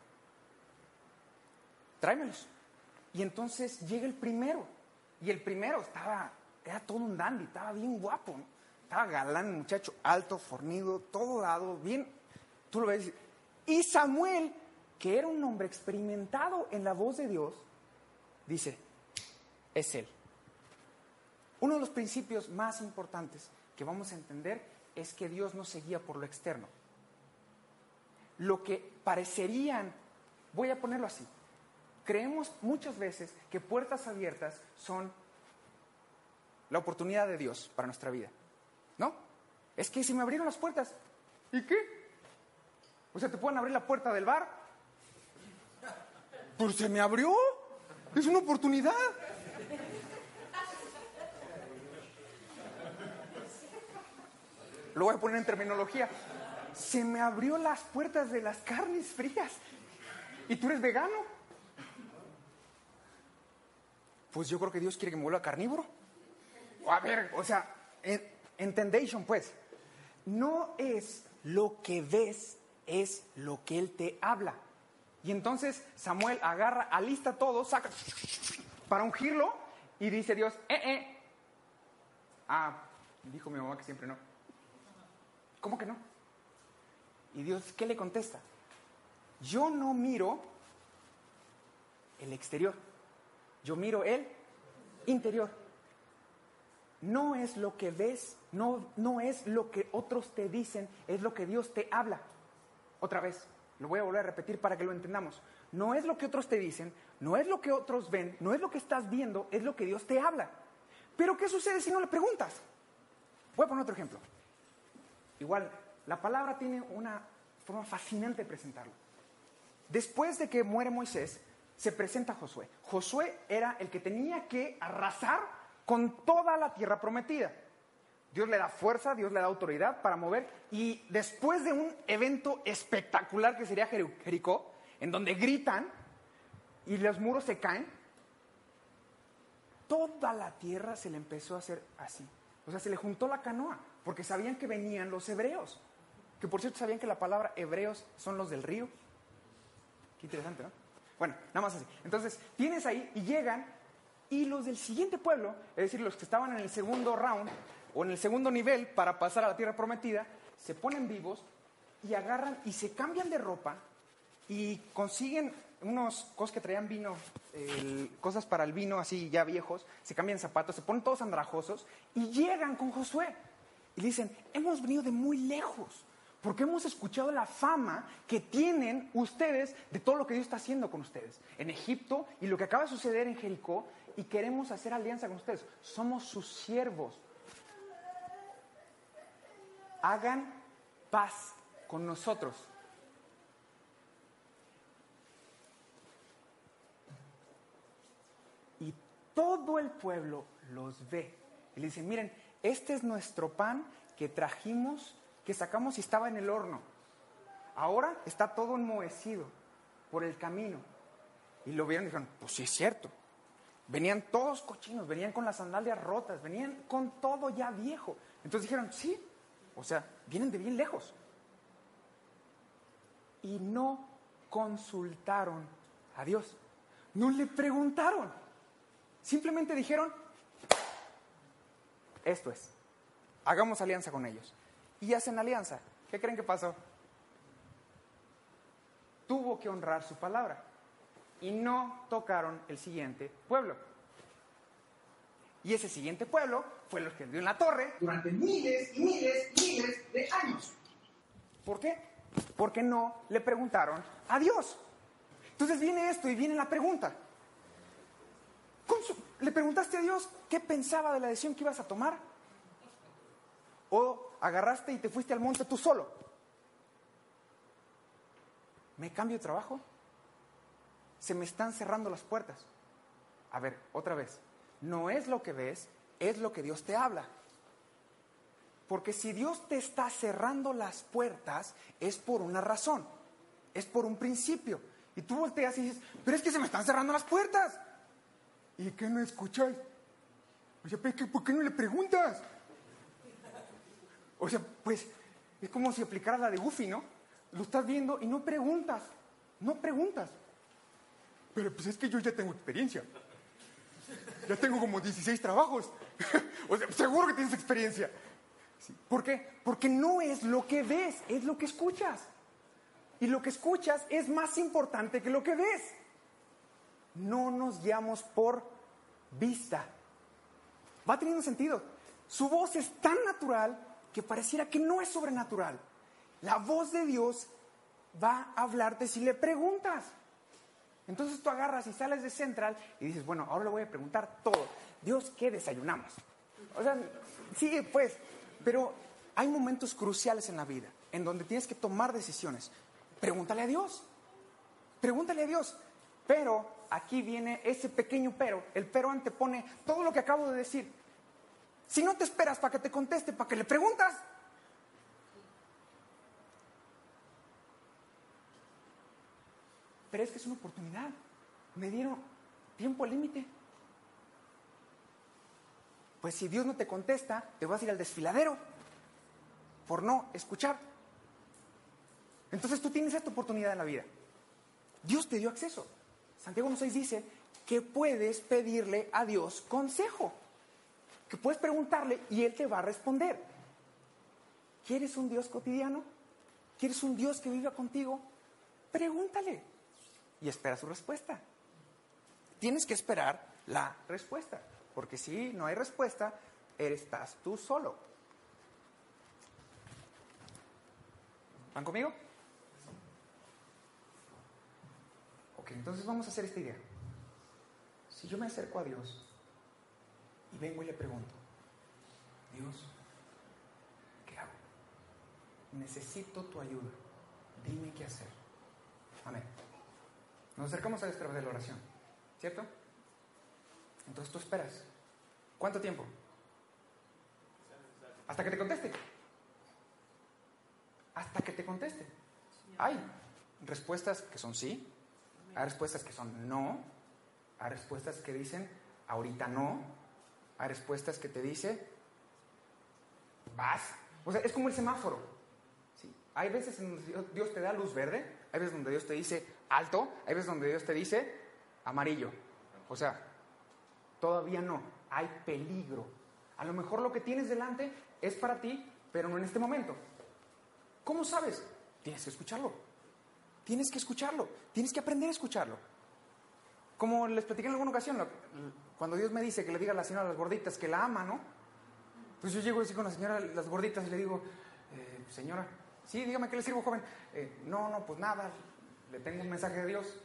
Tráemelos. Y entonces llega el primero. Y el primero estaba, era todo un dandy, estaba bien guapo. Estaba galán, muchacho, alto, fornido, todo dado, bien. Tú lo ves. Y Samuel, que era un hombre experimentado en la voz de Dios, dice, es él. Uno de los principios más importantes que vamos a entender es que Dios no se guía por lo externo. Lo que parecerían, voy a ponerlo así, creemos muchas veces que puertas abiertas son la oportunidad de Dios para nuestra vida. ¿No? Es que si me abrieron las puertas, ¿y qué? O sea, te pueden abrir la puerta del bar. Pues se me abrió. Es una oportunidad. Lo voy a poner en terminología. Se me abrió las puertas de las carnes frías. ¿Y tú eres vegano? Pues yo creo que Dios quiere que me vuelva carnívoro. A ver, o sea, en- entendation pues. No es lo que ves, es lo que Él te habla. Y entonces Samuel agarra, alista todo, saca para ungirlo y dice Dios, eh, eh. Ah, dijo mi mamá que siempre no. ¿Cómo que no? Y Dios, ¿qué le contesta? Yo no miro el exterior, yo miro el interior. No es lo que ves, no, no es lo que otros te dicen, es lo que Dios te habla. Otra vez, lo voy a volver a repetir para que lo entendamos. No es lo que otros te dicen, no es lo que otros ven, no es lo que estás viendo, es lo que Dios te habla. Pero ¿qué sucede si no le preguntas? Voy a poner otro ejemplo. Igual, la palabra tiene una forma fascinante de presentarlo. Después de que muere Moisés, se presenta Josué. Josué era el que tenía que arrasar con toda la tierra prometida. Dios le da fuerza, Dios le da autoridad para mover. Y después de un evento espectacular que sería Jeri- Jericó, en donde gritan y los muros se caen, toda la tierra se le empezó a hacer así. O sea, se le juntó la canoa, porque sabían que venían los hebreos. Que por cierto sabían que la palabra hebreos son los del río. Qué interesante, ¿no? Bueno, nada más así. Entonces, tienes ahí y llegan y los del siguiente pueblo, es decir, los que estaban en el segundo round o en el segundo nivel para pasar a la tierra prometida, se ponen vivos y agarran y se cambian de ropa y consiguen unos cosas que traían vino, cosas para el vino así ya viejos, se cambian zapatos, se ponen todos andrajosos y llegan con Josué y le dicen, hemos venido de muy lejos, porque hemos escuchado la fama que tienen ustedes de todo lo que Dios está haciendo con ustedes en Egipto y lo que acaba de suceder en Jericó y queremos hacer alianza con ustedes. Somos sus siervos. Hagan paz con nosotros. Y todo el pueblo los ve. Y le dicen, miren, este es nuestro pan que trajimos, que sacamos y estaba en el horno. Ahora está todo enmohecido por el camino. Y lo vieron y dijeron, pues sí es cierto. Venían todos cochinos, venían con las sandalias rotas, venían con todo ya viejo. Entonces dijeron, sí, o sea, vienen de bien lejos. Y no consultaron a Dios. No le preguntaron. Simplemente dijeron, esto es, hagamos alianza con ellos. Y hacen alianza. ¿Qué creen que pasó? Tuvo que honrar su palabra. Y no tocaron el siguiente pueblo. Y ese siguiente pueblo fue los que dio en la torre durante miles y miles y miles de años. ¿Por qué? Porque no le preguntaron a Dios. Entonces viene esto y viene la pregunta. ¿Le preguntaste a Dios qué pensaba de la decisión que ibas a tomar? ¿O agarraste y te fuiste al monte tú solo? ¿Me cambio de trabajo? Se me están cerrando las puertas. A ver, otra vez. No es lo que ves, es lo que Dios te habla. Porque si Dios te está cerrando las puertas, es por una razón, es por un principio. Y tú volteas y dices, pero es que se me están cerrando las puertas. ¿Y qué no escucháis? O sea, ¿por qué, por qué no le preguntas? O sea, pues es como si aplicaras la de Goofy, ¿no? Lo estás viendo y no preguntas, no preguntas. Pero pues es que yo ya tengo experiencia. Ya tengo como 16 trabajos. o sea, seguro que tienes experiencia. ¿Por qué? Porque no es lo que ves, es lo que escuchas. Y lo que escuchas es más importante que lo que ves. No nos guiamos por vista. Va teniendo sentido. Su voz es tan natural que pareciera que no es sobrenatural. La voz de Dios va a hablarte si le preguntas. Entonces tú agarras y sales de Central y dices, bueno, ahora le voy a preguntar todo. Dios, ¿qué desayunamos? O sea, sí, pues, pero hay momentos cruciales en la vida en donde tienes que tomar decisiones. Pregúntale a Dios. Pregúntale a Dios. Pero aquí viene ese pequeño pero. El pero antepone todo lo que acabo de decir. Si no te esperas para que te conteste, para que le preguntas. Pero es que es una oportunidad. Me dieron tiempo límite. Pues si Dios no te contesta, te vas a ir al desfiladero por no escuchar. Entonces tú tienes esta oportunidad en la vida. Dios te dio acceso. Santiago 1.6 dice que puedes pedirle a Dios consejo. Que puedes preguntarle y Él te va a responder. ¿Quieres un Dios cotidiano? ¿Quieres un Dios que viva contigo? Pregúntale y espera su respuesta. Tienes que esperar la respuesta, porque si no hay respuesta, estás tú solo. ¿Van conmigo? Ok, entonces vamos a hacer esta idea. Si yo me acerco a Dios y vengo y le pregunto, Dios, ¿qué hago? Necesito tu ayuda. Dime qué hacer. Amén. Nos acercamos a través de la oración, ¿cierto? Entonces tú esperas. ¿Cuánto tiempo? hasta que te conteste. Hasta que te conteste. Hay respuestas que son sí, hay respuestas que son no, hay respuestas que dicen ahorita no, hay respuestas que te dice vas. O sea, es como el semáforo. ¿sí? Hay veces en donde Dios- te da luz verde, hay veces donde Dios te dice alto, hay veces donde Dios te dice amarillo. O sea, todavía no, hay peligro. A lo mejor lo que tienes delante es para ti, pero no en este momento. ¿Cómo sabes? Tienes que escucharlo. Tienes que escucharlo. Tienes que aprender a escucharlo. Como les platiqué en alguna ocasión, cuando Dios me dice que le diga a la señora las gorditas que la ama, ¿no? Pues yo llego así con la señora las gorditas y le digo, eh, señora, sí, dígame qué le sirvo, joven. "Eh, no, no, pues nada, le tengo un mensaje de Dios.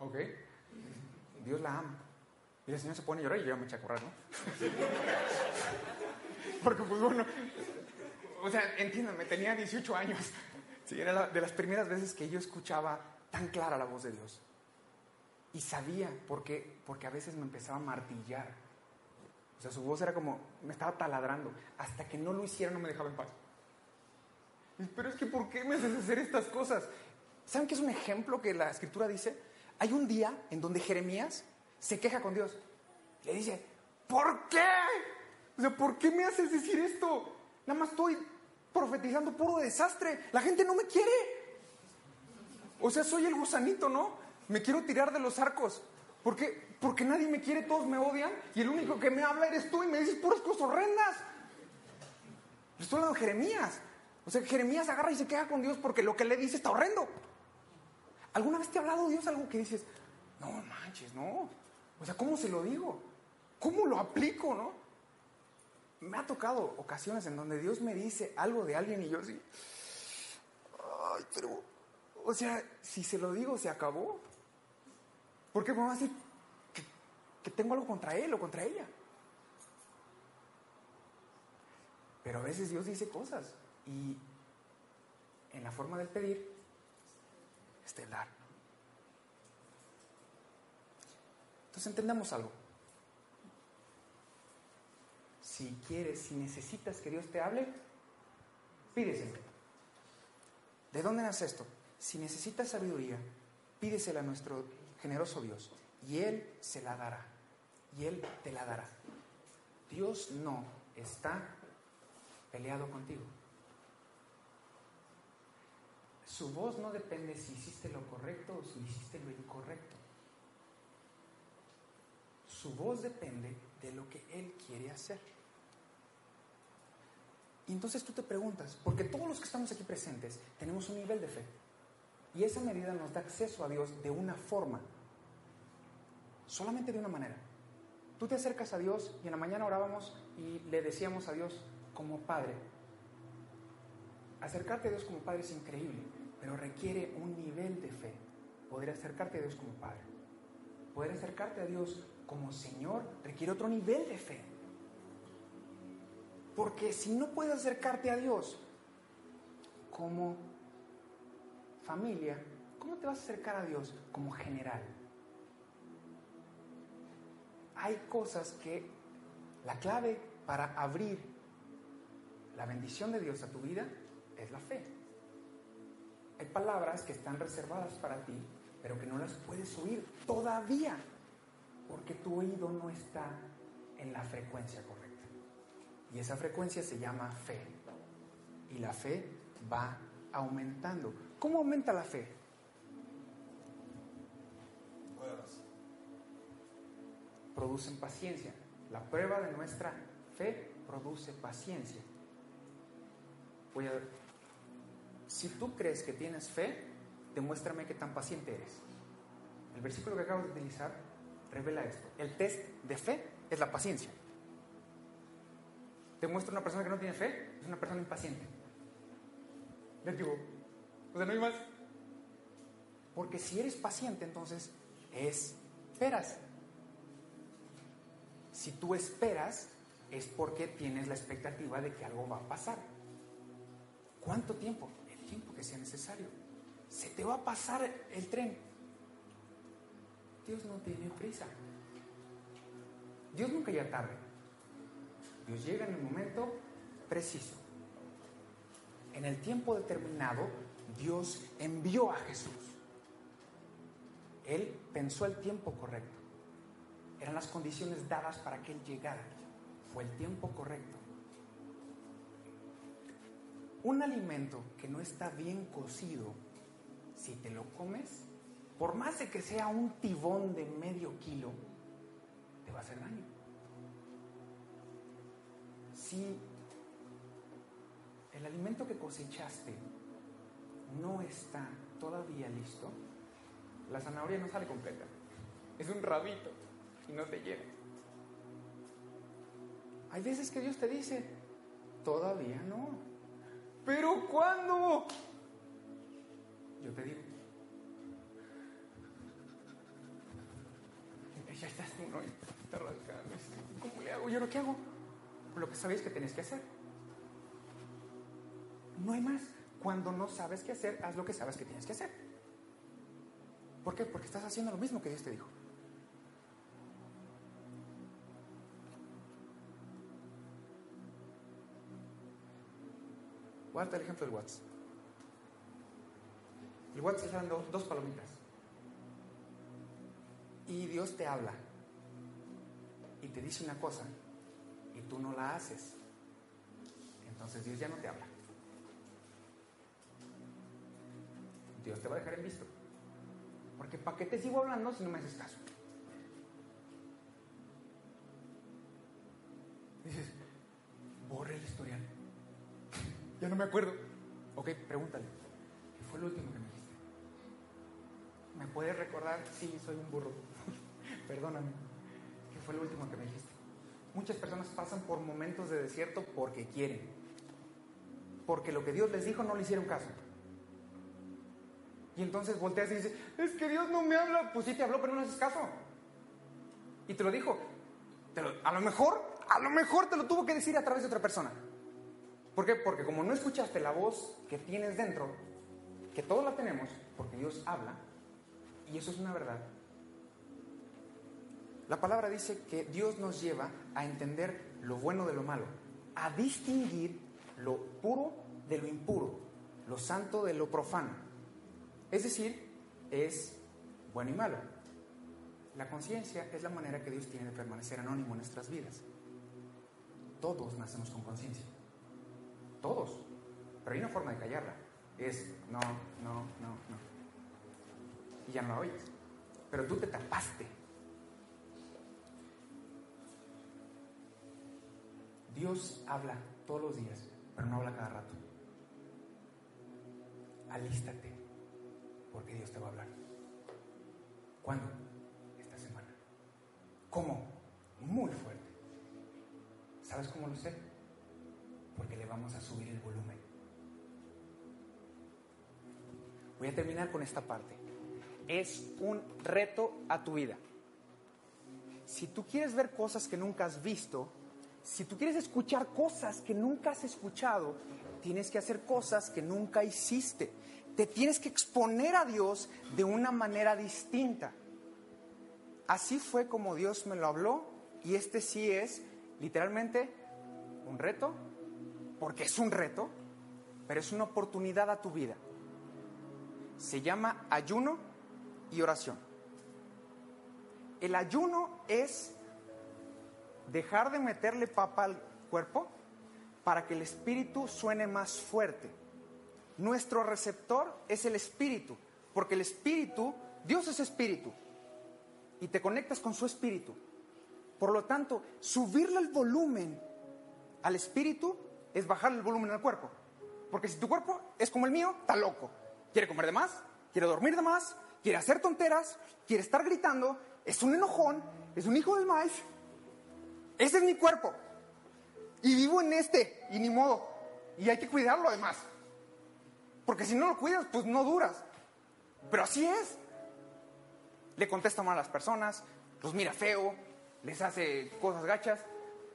Ok. Dios la ama. Y la señora se pone a llorar y yo ya me eché a correr, ¿no? Porque, pues bueno, o sea, entiéndame, tenía 18 años. Sí, era de las primeras veces que yo escuchaba tan clara la voz de Dios. Y sabía, porque, porque a veces me empezaba a martillar. O sea, su voz era como, me estaba taladrando. Hasta que no lo hiciera no me dejaba en paz. Y, Pero es que, ¿por qué me haces hacer estas cosas? ¿Saben qué es un ejemplo que la escritura dice? Hay un día en donde Jeremías se queja con Dios. Le dice, ¿por qué? O sea, ¿por qué me haces decir esto? Nada más estoy profetizando puro desastre. La gente no me quiere. O sea, soy el gusanito, ¿no? Me quiero tirar de los arcos. ¿Por qué? Porque nadie me quiere, todos me odian. Y el único que me habla eres tú y me dices puras cosas horrendas. Estoy hablando de Jeremías. O sea, Jeremías agarra y se queja con Dios porque lo que le dice está horrendo. ¿Alguna vez te ha hablado Dios algo que dices, no manches, no? O sea, ¿cómo se lo digo? ¿Cómo lo aplico, no? Me ha tocado ocasiones en donde Dios me dice algo de alguien y yo así, ay, pero, o sea, si se lo digo, se acabó. Porque me va a decir que, que tengo algo contra él o contra ella. Pero a veces Dios dice cosas y en la forma del pedir está el dar. Entonces entendamos algo. Si quieres, si necesitas que Dios te hable, pídeselo. ¿De dónde nace esto? Si necesitas sabiduría, pídesela a nuestro generoso Dios y Él se la dará. Y Él te la dará. Dios no está peleado contigo. Su voz no depende si hiciste lo correcto o si hiciste lo incorrecto. Su voz depende de lo que Él quiere hacer. Y entonces tú te preguntas, porque todos los que estamos aquí presentes tenemos un nivel de fe. Y esa medida nos da acceso a Dios de una forma, solamente de una manera. Tú te acercas a Dios y en la mañana orábamos y le decíamos a Dios como Padre. Acercarte a Dios como Padre es increíble, pero requiere un nivel de fe. Poder acercarte a Dios como Padre. Poder acercarte a Dios como Señor requiere otro nivel de fe. Porque si no puedes acercarte a Dios como familia, ¿cómo te vas a acercar a Dios como general? Hay cosas que la clave para abrir la bendición de Dios a tu vida es la fe. Hay palabras que están reservadas para ti, pero que no las puedes oír todavía, porque tu oído no está en la frecuencia correcta. Y esa frecuencia se llama fe. Y la fe va aumentando. ¿Cómo aumenta la fe? Pruebas. Producen paciencia. La prueba de nuestra fe produce paciencia. Voy a Si tú crees que tienes fe, demuéstrame qué tan paciente eres. El versículo que acabo de utilizar revela esto. El test de fe es la paciencia. Te muestra una persona que no tiene fe, es una persona impaciente. Les digo, o sea, no hay más. Porque si eres paciente, entonces esperas. Si tú esperas, es porque tienes la expectativa de que algo va a pasar. ¿Cuánto tiempo? El tiempo que sea necesario. Se te va a pasar el tren. Dios no tiene prisa. Dios nunca llega tarde. Dios llega en el momento preciso. En el tiempo determinado, Dios envió a Jesús. Él pensó el tiempo correcto. Eran las condiciones dadas para que Él llegara. Fue el tiempo correcto. Un alimento que no está bien cocido, si te lo comes, por más de que sea un tibón de medio kilo, te va a hacer daño. Si el alimento que cosechaste no está todavía listo, la zanahoria no sale completa. Es un rabito y no te llega. Hay veces que Dios te dice, todavía no. Pero ¿cuándo? Yo te digo, ya estás uno está rascando. ¿Cómo le hago? ¿Yo lo que hago? Lo que sabéis que tenés que hacer. No hay más. Cuando no sabes qué hacer, haz lo que sabes que tienes que hacer. ¿Por qué? Porque estás haciendo lo mismo que Dios te dijo. Voy a darte el ejemplo del WhatsApp. El WhatsApp eran dos, dos palomitas. Y Dios te habla. Y te dice una cosa. Y tú no la haces. Entonces Dios ya no te habla. Dios te va a dejar en visto. Porque ¿para qué te sigo hablando si no me haces caso? Dices, borre el historial. Ya no me acuerdo. Ok, pregúntale. ¿Qué fue lo último que me dijiste? ¿Me puedes recordar? Sí, soy un burro. Perdóname. ¿Qué fue lo último que me dijiste? Muchas personas pasan por momentos de desierto porque quieren. Porque lo que Dios les dijo no le hicieron caso. Y entonces volteas y dices, es que Dios no me habla. Pues sí te habló, pero no le haces caso. Y te lo dijo. A lo mejor, a lo mejor te lo tuvo que decir a través de otra persona. ¿Por qué? Porque como no escuchaste la voz que tienes dentro, que todos la tenemos, porque Dios habla, y eso es una verdad. La palabra dice que Dios nos lleva a entender lo bueno de lo malo, a distinguir lo puro de lo impuro, lo santo de lo profano. Es decir, es bueno y malo. La conciencia es la manera que Dios tiene de permanecer anónimo en nuestras vidas. Todos nacemos con conciencia. Todos. Pero hay una forma de callarla. Es no, no, no, no. Y ya no la oyes. Pero tú te tapaste. Dios habla todos los días, pero no habla cada rato. Alístate, porque Dios te va a hablar. ¿Cuándo? Esta semana. ¿Cómo? Muy fuerte. ¿Sabes cómo lo sé? Porque le vamos a subir el volumen. Voy a terminar con esta parte. Es un reto a tu vida. Si tú quieres ver cosas que nunca has visto, si tú quieres escuchar cosas que nunca has escuchado, tienes que hacer cosas que nunca hiciste. Te tienes que exponer a Dios de una manera distinta. Así fue como Dios me lo habló y este sí es literalmente un reto, porque es un reto, pero es una oportunidad a tu vida. Se llama ayuno y oración. El ayuno es dejar de meterle papa al cuerpo para que el espíritu suene más fuerte. Nuestro receptor es el espíritu, porque el espíritu, Dios es espíritu, y te conectas con su espíritu. Por lo tanto, subirle el volumen al espíritu es bajarle el volumen al cuerpo. Porque si tu cuerpo es como el mío, está loco. Quiere comer de más, quiere dormir de más, quiere hacer tonteras, quiere estar gritando, es un enojón, es un hijo del maíz. Ese es mi cuerpo. Y vivo en este, y ni modo. Y hay que cuidarlo además. Porque si no lo cuidas, pues no duras. Pero así es. Le contesta mal a las personas, los mira feo, les hace cosas gachas,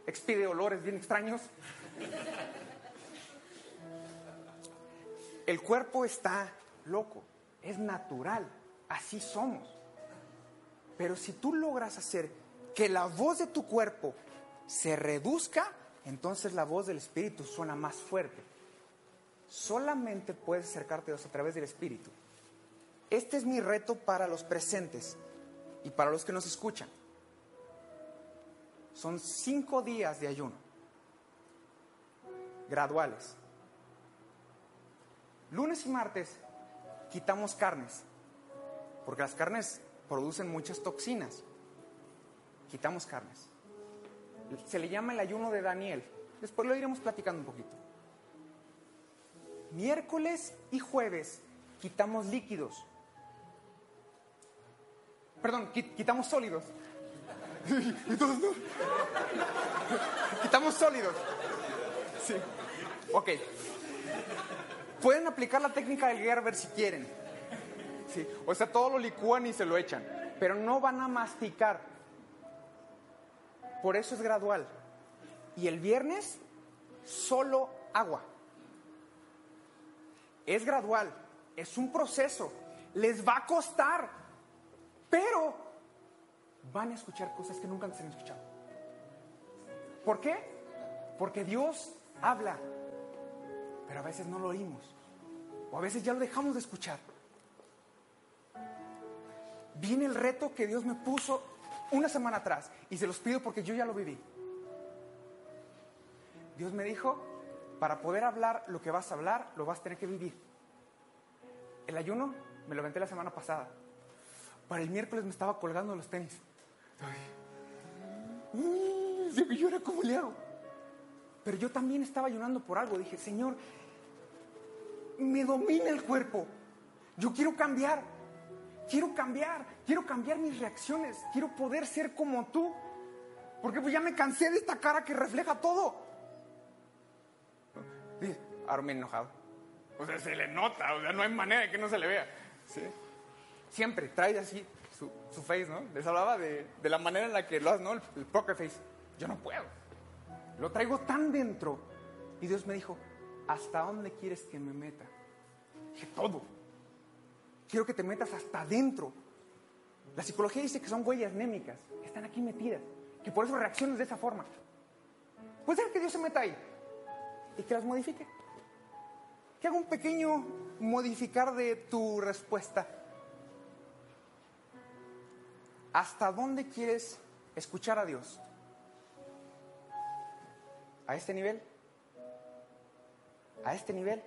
expide olores bien extraños. El cuerpo está loco, es natural, así somos. Pero si tú logras hacer que la voz de tu cuerpo se reduzca, entonces la voz del Espíritu suena más fuerte. Solamente puedes acercarte a Dios a través del Espíritu. Este es mi reto para los presentes y para los que nos escuchan. Son cinco días de ayuno, graduales. Lunes y martes quitamos carnes, porque las carnes producen muchas toxinas. Quitamos carnes. Se le llama el ayuno de Daniel. Después lo iremos platicando un poquito. Miércoles y jueves quitamos líquidos. Perdón, qui- quitamos sólidos. Quitamos sólidos. Sí. Ok. Pueden aplicar la técnica del Gerber si quieren. O sea, todo lo licúan y se lo echan. Pero no van a masticar. Por eso es gradual. Y el viernes, solo agua. Es gradual. Es un proceso. Les va a costar. Pero van a escuchar cosas que nunca antes han escuchado. ¿Por qué? Porque Dios habla, pero a veces no lo oímos. O a veces ya lo dejamos de escuchar. Viene el reto que Dios me puso una semana atrás y se los pido porque yo ya lo viví. Dios me dijo, para poder hablar lo que vas a hablar, lo vas a tener que vivir. El ayuno me lo aventé la semana pasada. Para el miércoles me estaba colgando los tenis. Me llora cómo le hago. Pero yo también estaba ayunando por algo. Dije, Señor, me domina el cuerpo. Yo quiero cambiar. Quiero cambiar. Quiero cambiar mis reacciones. Quiero poder ser como tú. Porque pues ya me cansé de esta cara que refleja todo. Dice, ahora me he enojado. O sea, se le nota. O sea, no hay manera de que no se le vea. ¿Sí? Siempre trae así su, su face, ¿no? Les hablaba de, de la manera en la que lo haces, ¿no? El, el poker face. Yo no puedo. Lo traigo tan dentro. Y Dios me dijo, ¿hasta dónde quieres que me meta? Dije, todo. Quiero que te metas hasta adentro. La psicología dice que son huellas némicas, que están aquí metidas, que por eso reaccionas de esa forma. Puede ser que Dios se meta ahí y que las modifique. Que haga un pequeño modificar de tu respuesta. ¿Hasta dónde quieres escuchar a Dios? ¿A este nivel? ¿A este nivel?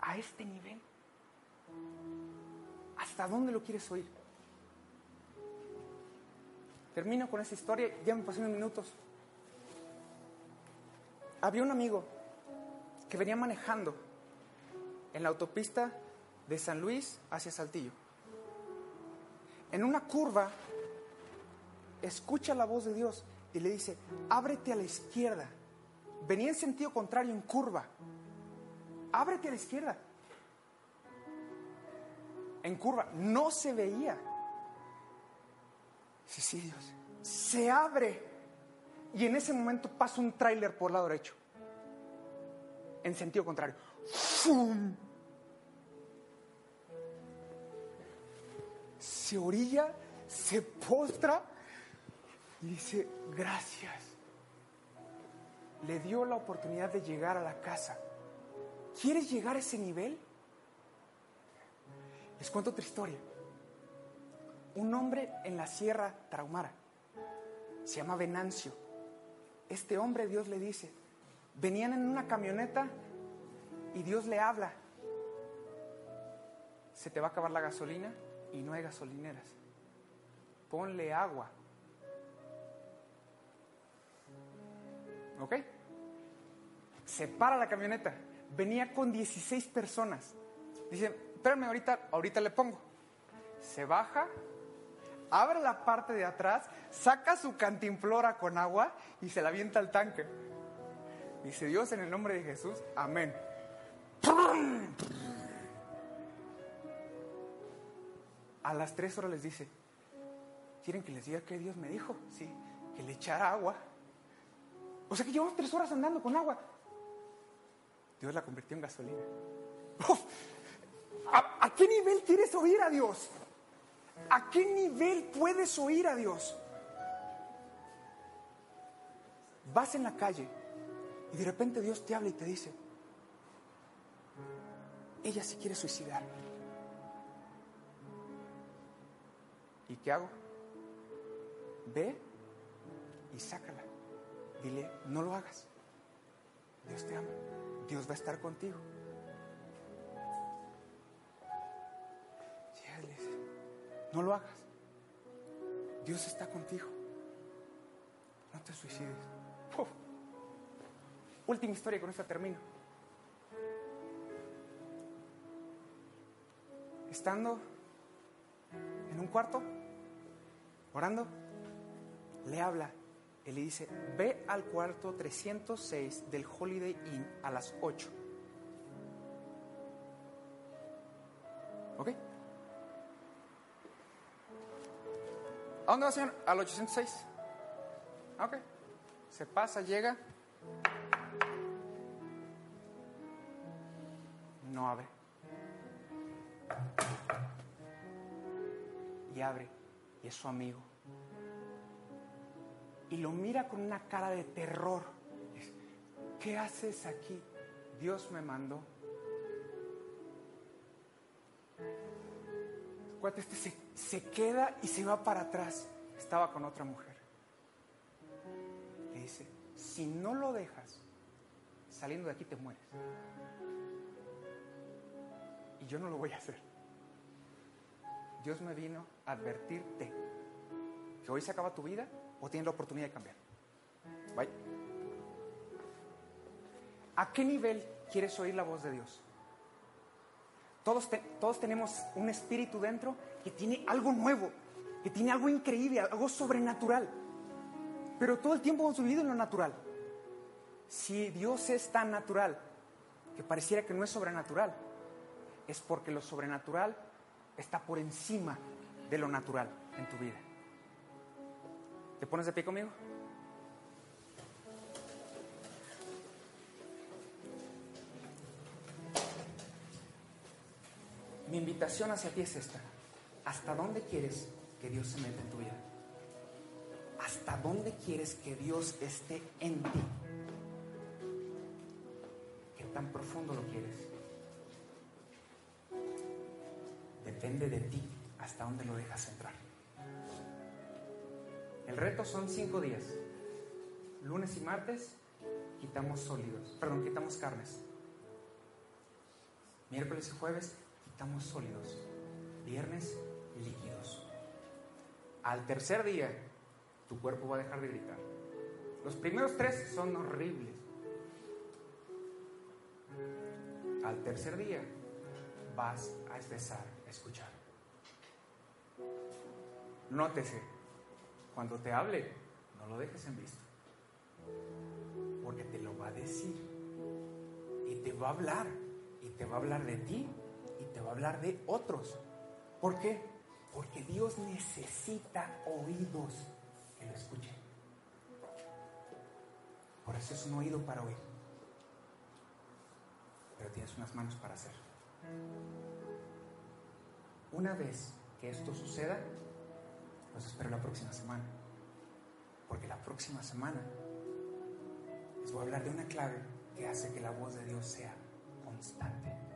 ¿A este nivel? ¿Hasta dónde lo quieres oír? Termino con esta historia, ya me pasé unos minutos. Había un amigo que venía manejando en la autopista de San Luis hacia Saltillo. En una curva, escucha la voz de Dios y le dice, ábrete a la izquierda. Venía en sentido contrario en curva. Ábrete a la izquierda. En curva, no se veía. Sí, sí, Dios. Se abre. Y en ese momento pasa un tráiler por el lado derecho. En sentido contrario. ¡Fum! Se orilla, se postra y dice, gracias. Le dio la oportunidad de llegar a la casa. ¿Quieres llegar a ese nivel? Les cuento otra historia. Un hombre en la Sierra Traumara se llama Venancio. Este hombre, Dios le dice, venían en una camioneta y Dios le habla. Se te va a acabar la gasolina y no hay gasolineras. Ponle agua. ¿Ok? Se para la camioneta. Venía con 16 personas. Dice, espérame, ahorita, ahorita le pongo. Se baja, abre la parte de atrás, saca su cantimplora con agua y se la avienta al tanque. Dice Dios en el nombre de Jesús, amén. A las tres horas les dice, ¿quieren que les diga qué Dios me dijo? Sí, que le echara agua. O sea que llevamos tres horas andando con agua. Dios la convirtió en gasolina. Uf, ¿A, qué nivel quieres oír a Dios? ¿A qué nivel puedes oír a Dios? vas en la calle y de repente Dios te habla y te dice, ella sí quiere suicidar. ¿Y qué hago? Ve y sácala. Dile, no lo hagas. Dios te ama. Dios va a estar contigo. No lo hagas. Dios está contigo. No te suicides. Última historia, con esta termino. Estando en un cuarto, orando, le habla y le dice, ve al cuarto 306 del Holiday Inn a las 8. ¿Ok? ¿A dónde va, señor? Al 806. Ok. Se pasa, llega. No abre. Y abre. Y es su amigo. Y lo mira con una cara de terror. ¿Qué haces aquí? Dios me mandó. Cuate, este se, se queda y se va para atrás. Estaba con otra mujer. Le dice, si no lo dejas, saliendo de aquí te mueres. Y yo no lo voy a hacer. Dios me vino a advertirte que hoy se acaba tu vida o tienes la oportunidad de cambiar. Bye. ¿A qué nivel quieres oír la voz de Dios? Todos, todos tenemos un espíritu dentro que tiene algo nuevo, que tiene algo increíble, algo sobrenatural. Pero todo el tiempo hemos vivido en lo natural. Si Dios es tan natural que pareciera que no es sobrenatural, es porque lo sobrenatural está por encima de lo natural en tu vida. ¿Te pones de pie conmigo? Mi invitación hacia ti es esta. ¿Hasta dónde quieres que Dios se meta en tu vida? ¿Hasta dónde quieres que Dios esté en ti? ¿Qué tan profundo lo quieres? Depende de ti hasta dónde lo dejas entrar. El reto son cinco días. Lunes y martes quitamos sólidos, perdón, quitamos carnes. Miércoles y jueves quitamos sólidos. Viernes líquidos. Al tercer día tu cuerpo va a dejar de gritar. Los primeros tres son horribles. Al tercer día vas a empezar a escuchar. Nótese, cuando te hable, no lo dejes en visto. Porque te lo va a decir. Y te va a hablar. Y te va a hablar de ti. Te va a hablar de otros. ¿Por qué? Porque Dios necesita oídos que lo escuchen. Por eso es un oído para oír. Pero tienes unas manos para hacer. Una vez que esto suceda, los espero la próxima semana. Porque la próxima semana les voy a hablar de una clave que hace que la voz de Dios sea constante.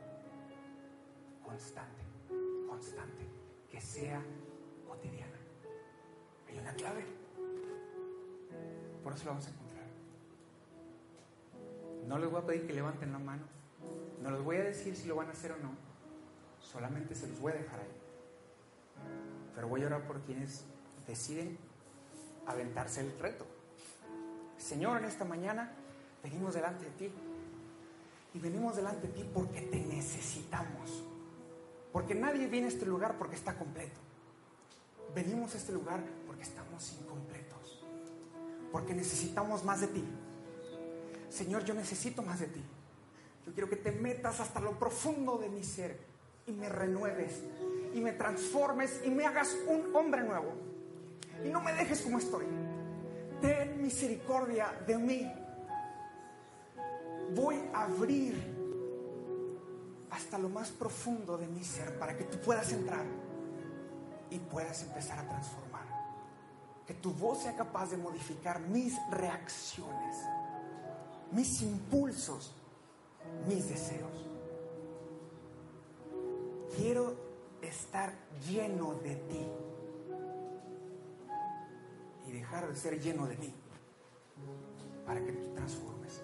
Constante. Constante. Que sea cotidiana. Hay una clave. Por eso la vamos a encontrar. No les voy a pedir que levanten la mano. No les voy a decir si lo van a hacer o no. Solamente se los voy a dejar ahí. Pero voy a orar por quienes deciden aventarse el reto. Señor, en esta mañana venimos delante de ti. Y venimos delante de ti porque te necesitamos. Porque nadie viene a este lugar porque está completo. Venimos a este lugar porque estamos incompletos. Porque necesitamos más de ti. Señor, yo necesito más de ti. Yo quiero que te metas hasta lo profundo de mi ser y me renueves y me transformes y me hagas un hombre nuevo. Y no me dejes como estoy. Ten misericordia de mí. Voy a abrir hasta lo más profundo de mi ser para que tú puedas entrar y puedas empezar a transformar. que tu voz sea capaz de modificar mis reacciones, mis impulsos, mis deseos. Quiero estar lleno de ti y dejar de ser lleno de mí para que te transformes.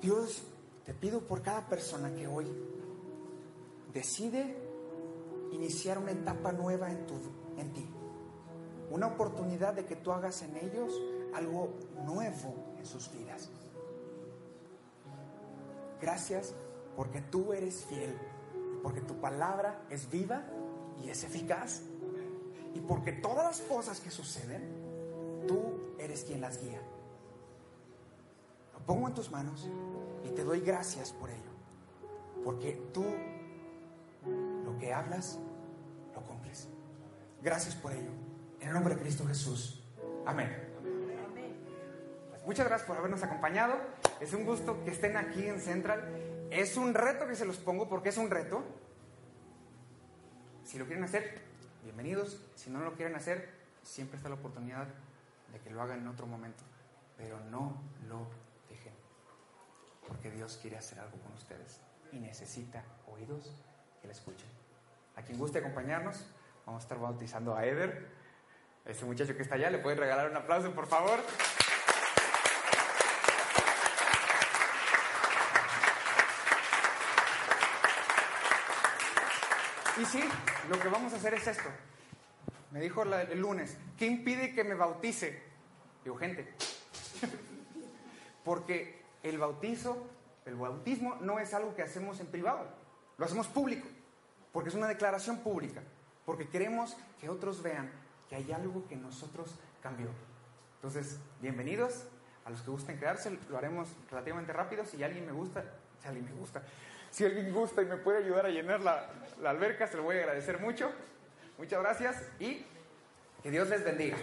Dios, te pido por cada persona que hoy decide iniciar una etapa nueva en, tu, en ti. Una oportunidad de que tú hagas en ellos algo nuevo en sus vidas. Gracias porque tú eres fiel, porque tu palabra es viva y es eficaz, y porque todas las cosas que suceden, tú eres quien las guía. Lo pongo en tus manos y te doy gracias por ello, porque tú lo que hablas, lo cumples. Gracias por ello. En el nombre de Cristo Jesús. Amén. Pues muchas gracias por habernos acompañado. Es un gusto que estén aquí en Central. Es un reto que se los pongo porque es un reto. Si lo quieren hacer, bienvenidos. Si no lo quieren hacer, siempre está la oportunidad de que lo hagan en otro momento. Pero no lo. Porque Dios quiere hacer algo con ustedes y necesita oídos que le escuchen. A quien guste acompañarnos, vamos a estar bautizando a Eder. Ese muchacho que está allá, ¿le pueden regalar un aplauso, por favor? Y sí, lo que vamos a hacer es esto. Me dijo el lunes, ¿qué impide que me bautice? Digo, gente, porque el bautizo, el bautismo no es algo que hacemos en privado, lo hacemos público, porque es una declaración pública, porque queremos que otros vean que hay algo que nosotros cambió. Entonces, bienvenidos a los que gusten quedarse, lo haremos relativamente rápido, si alguien me gusta, si alguien me gusta, si alguien gusta y me puede ayudar a llenar la, la alberca, se lo voy a agradecer mucho. Muchas gracias y que Dios les bendiga.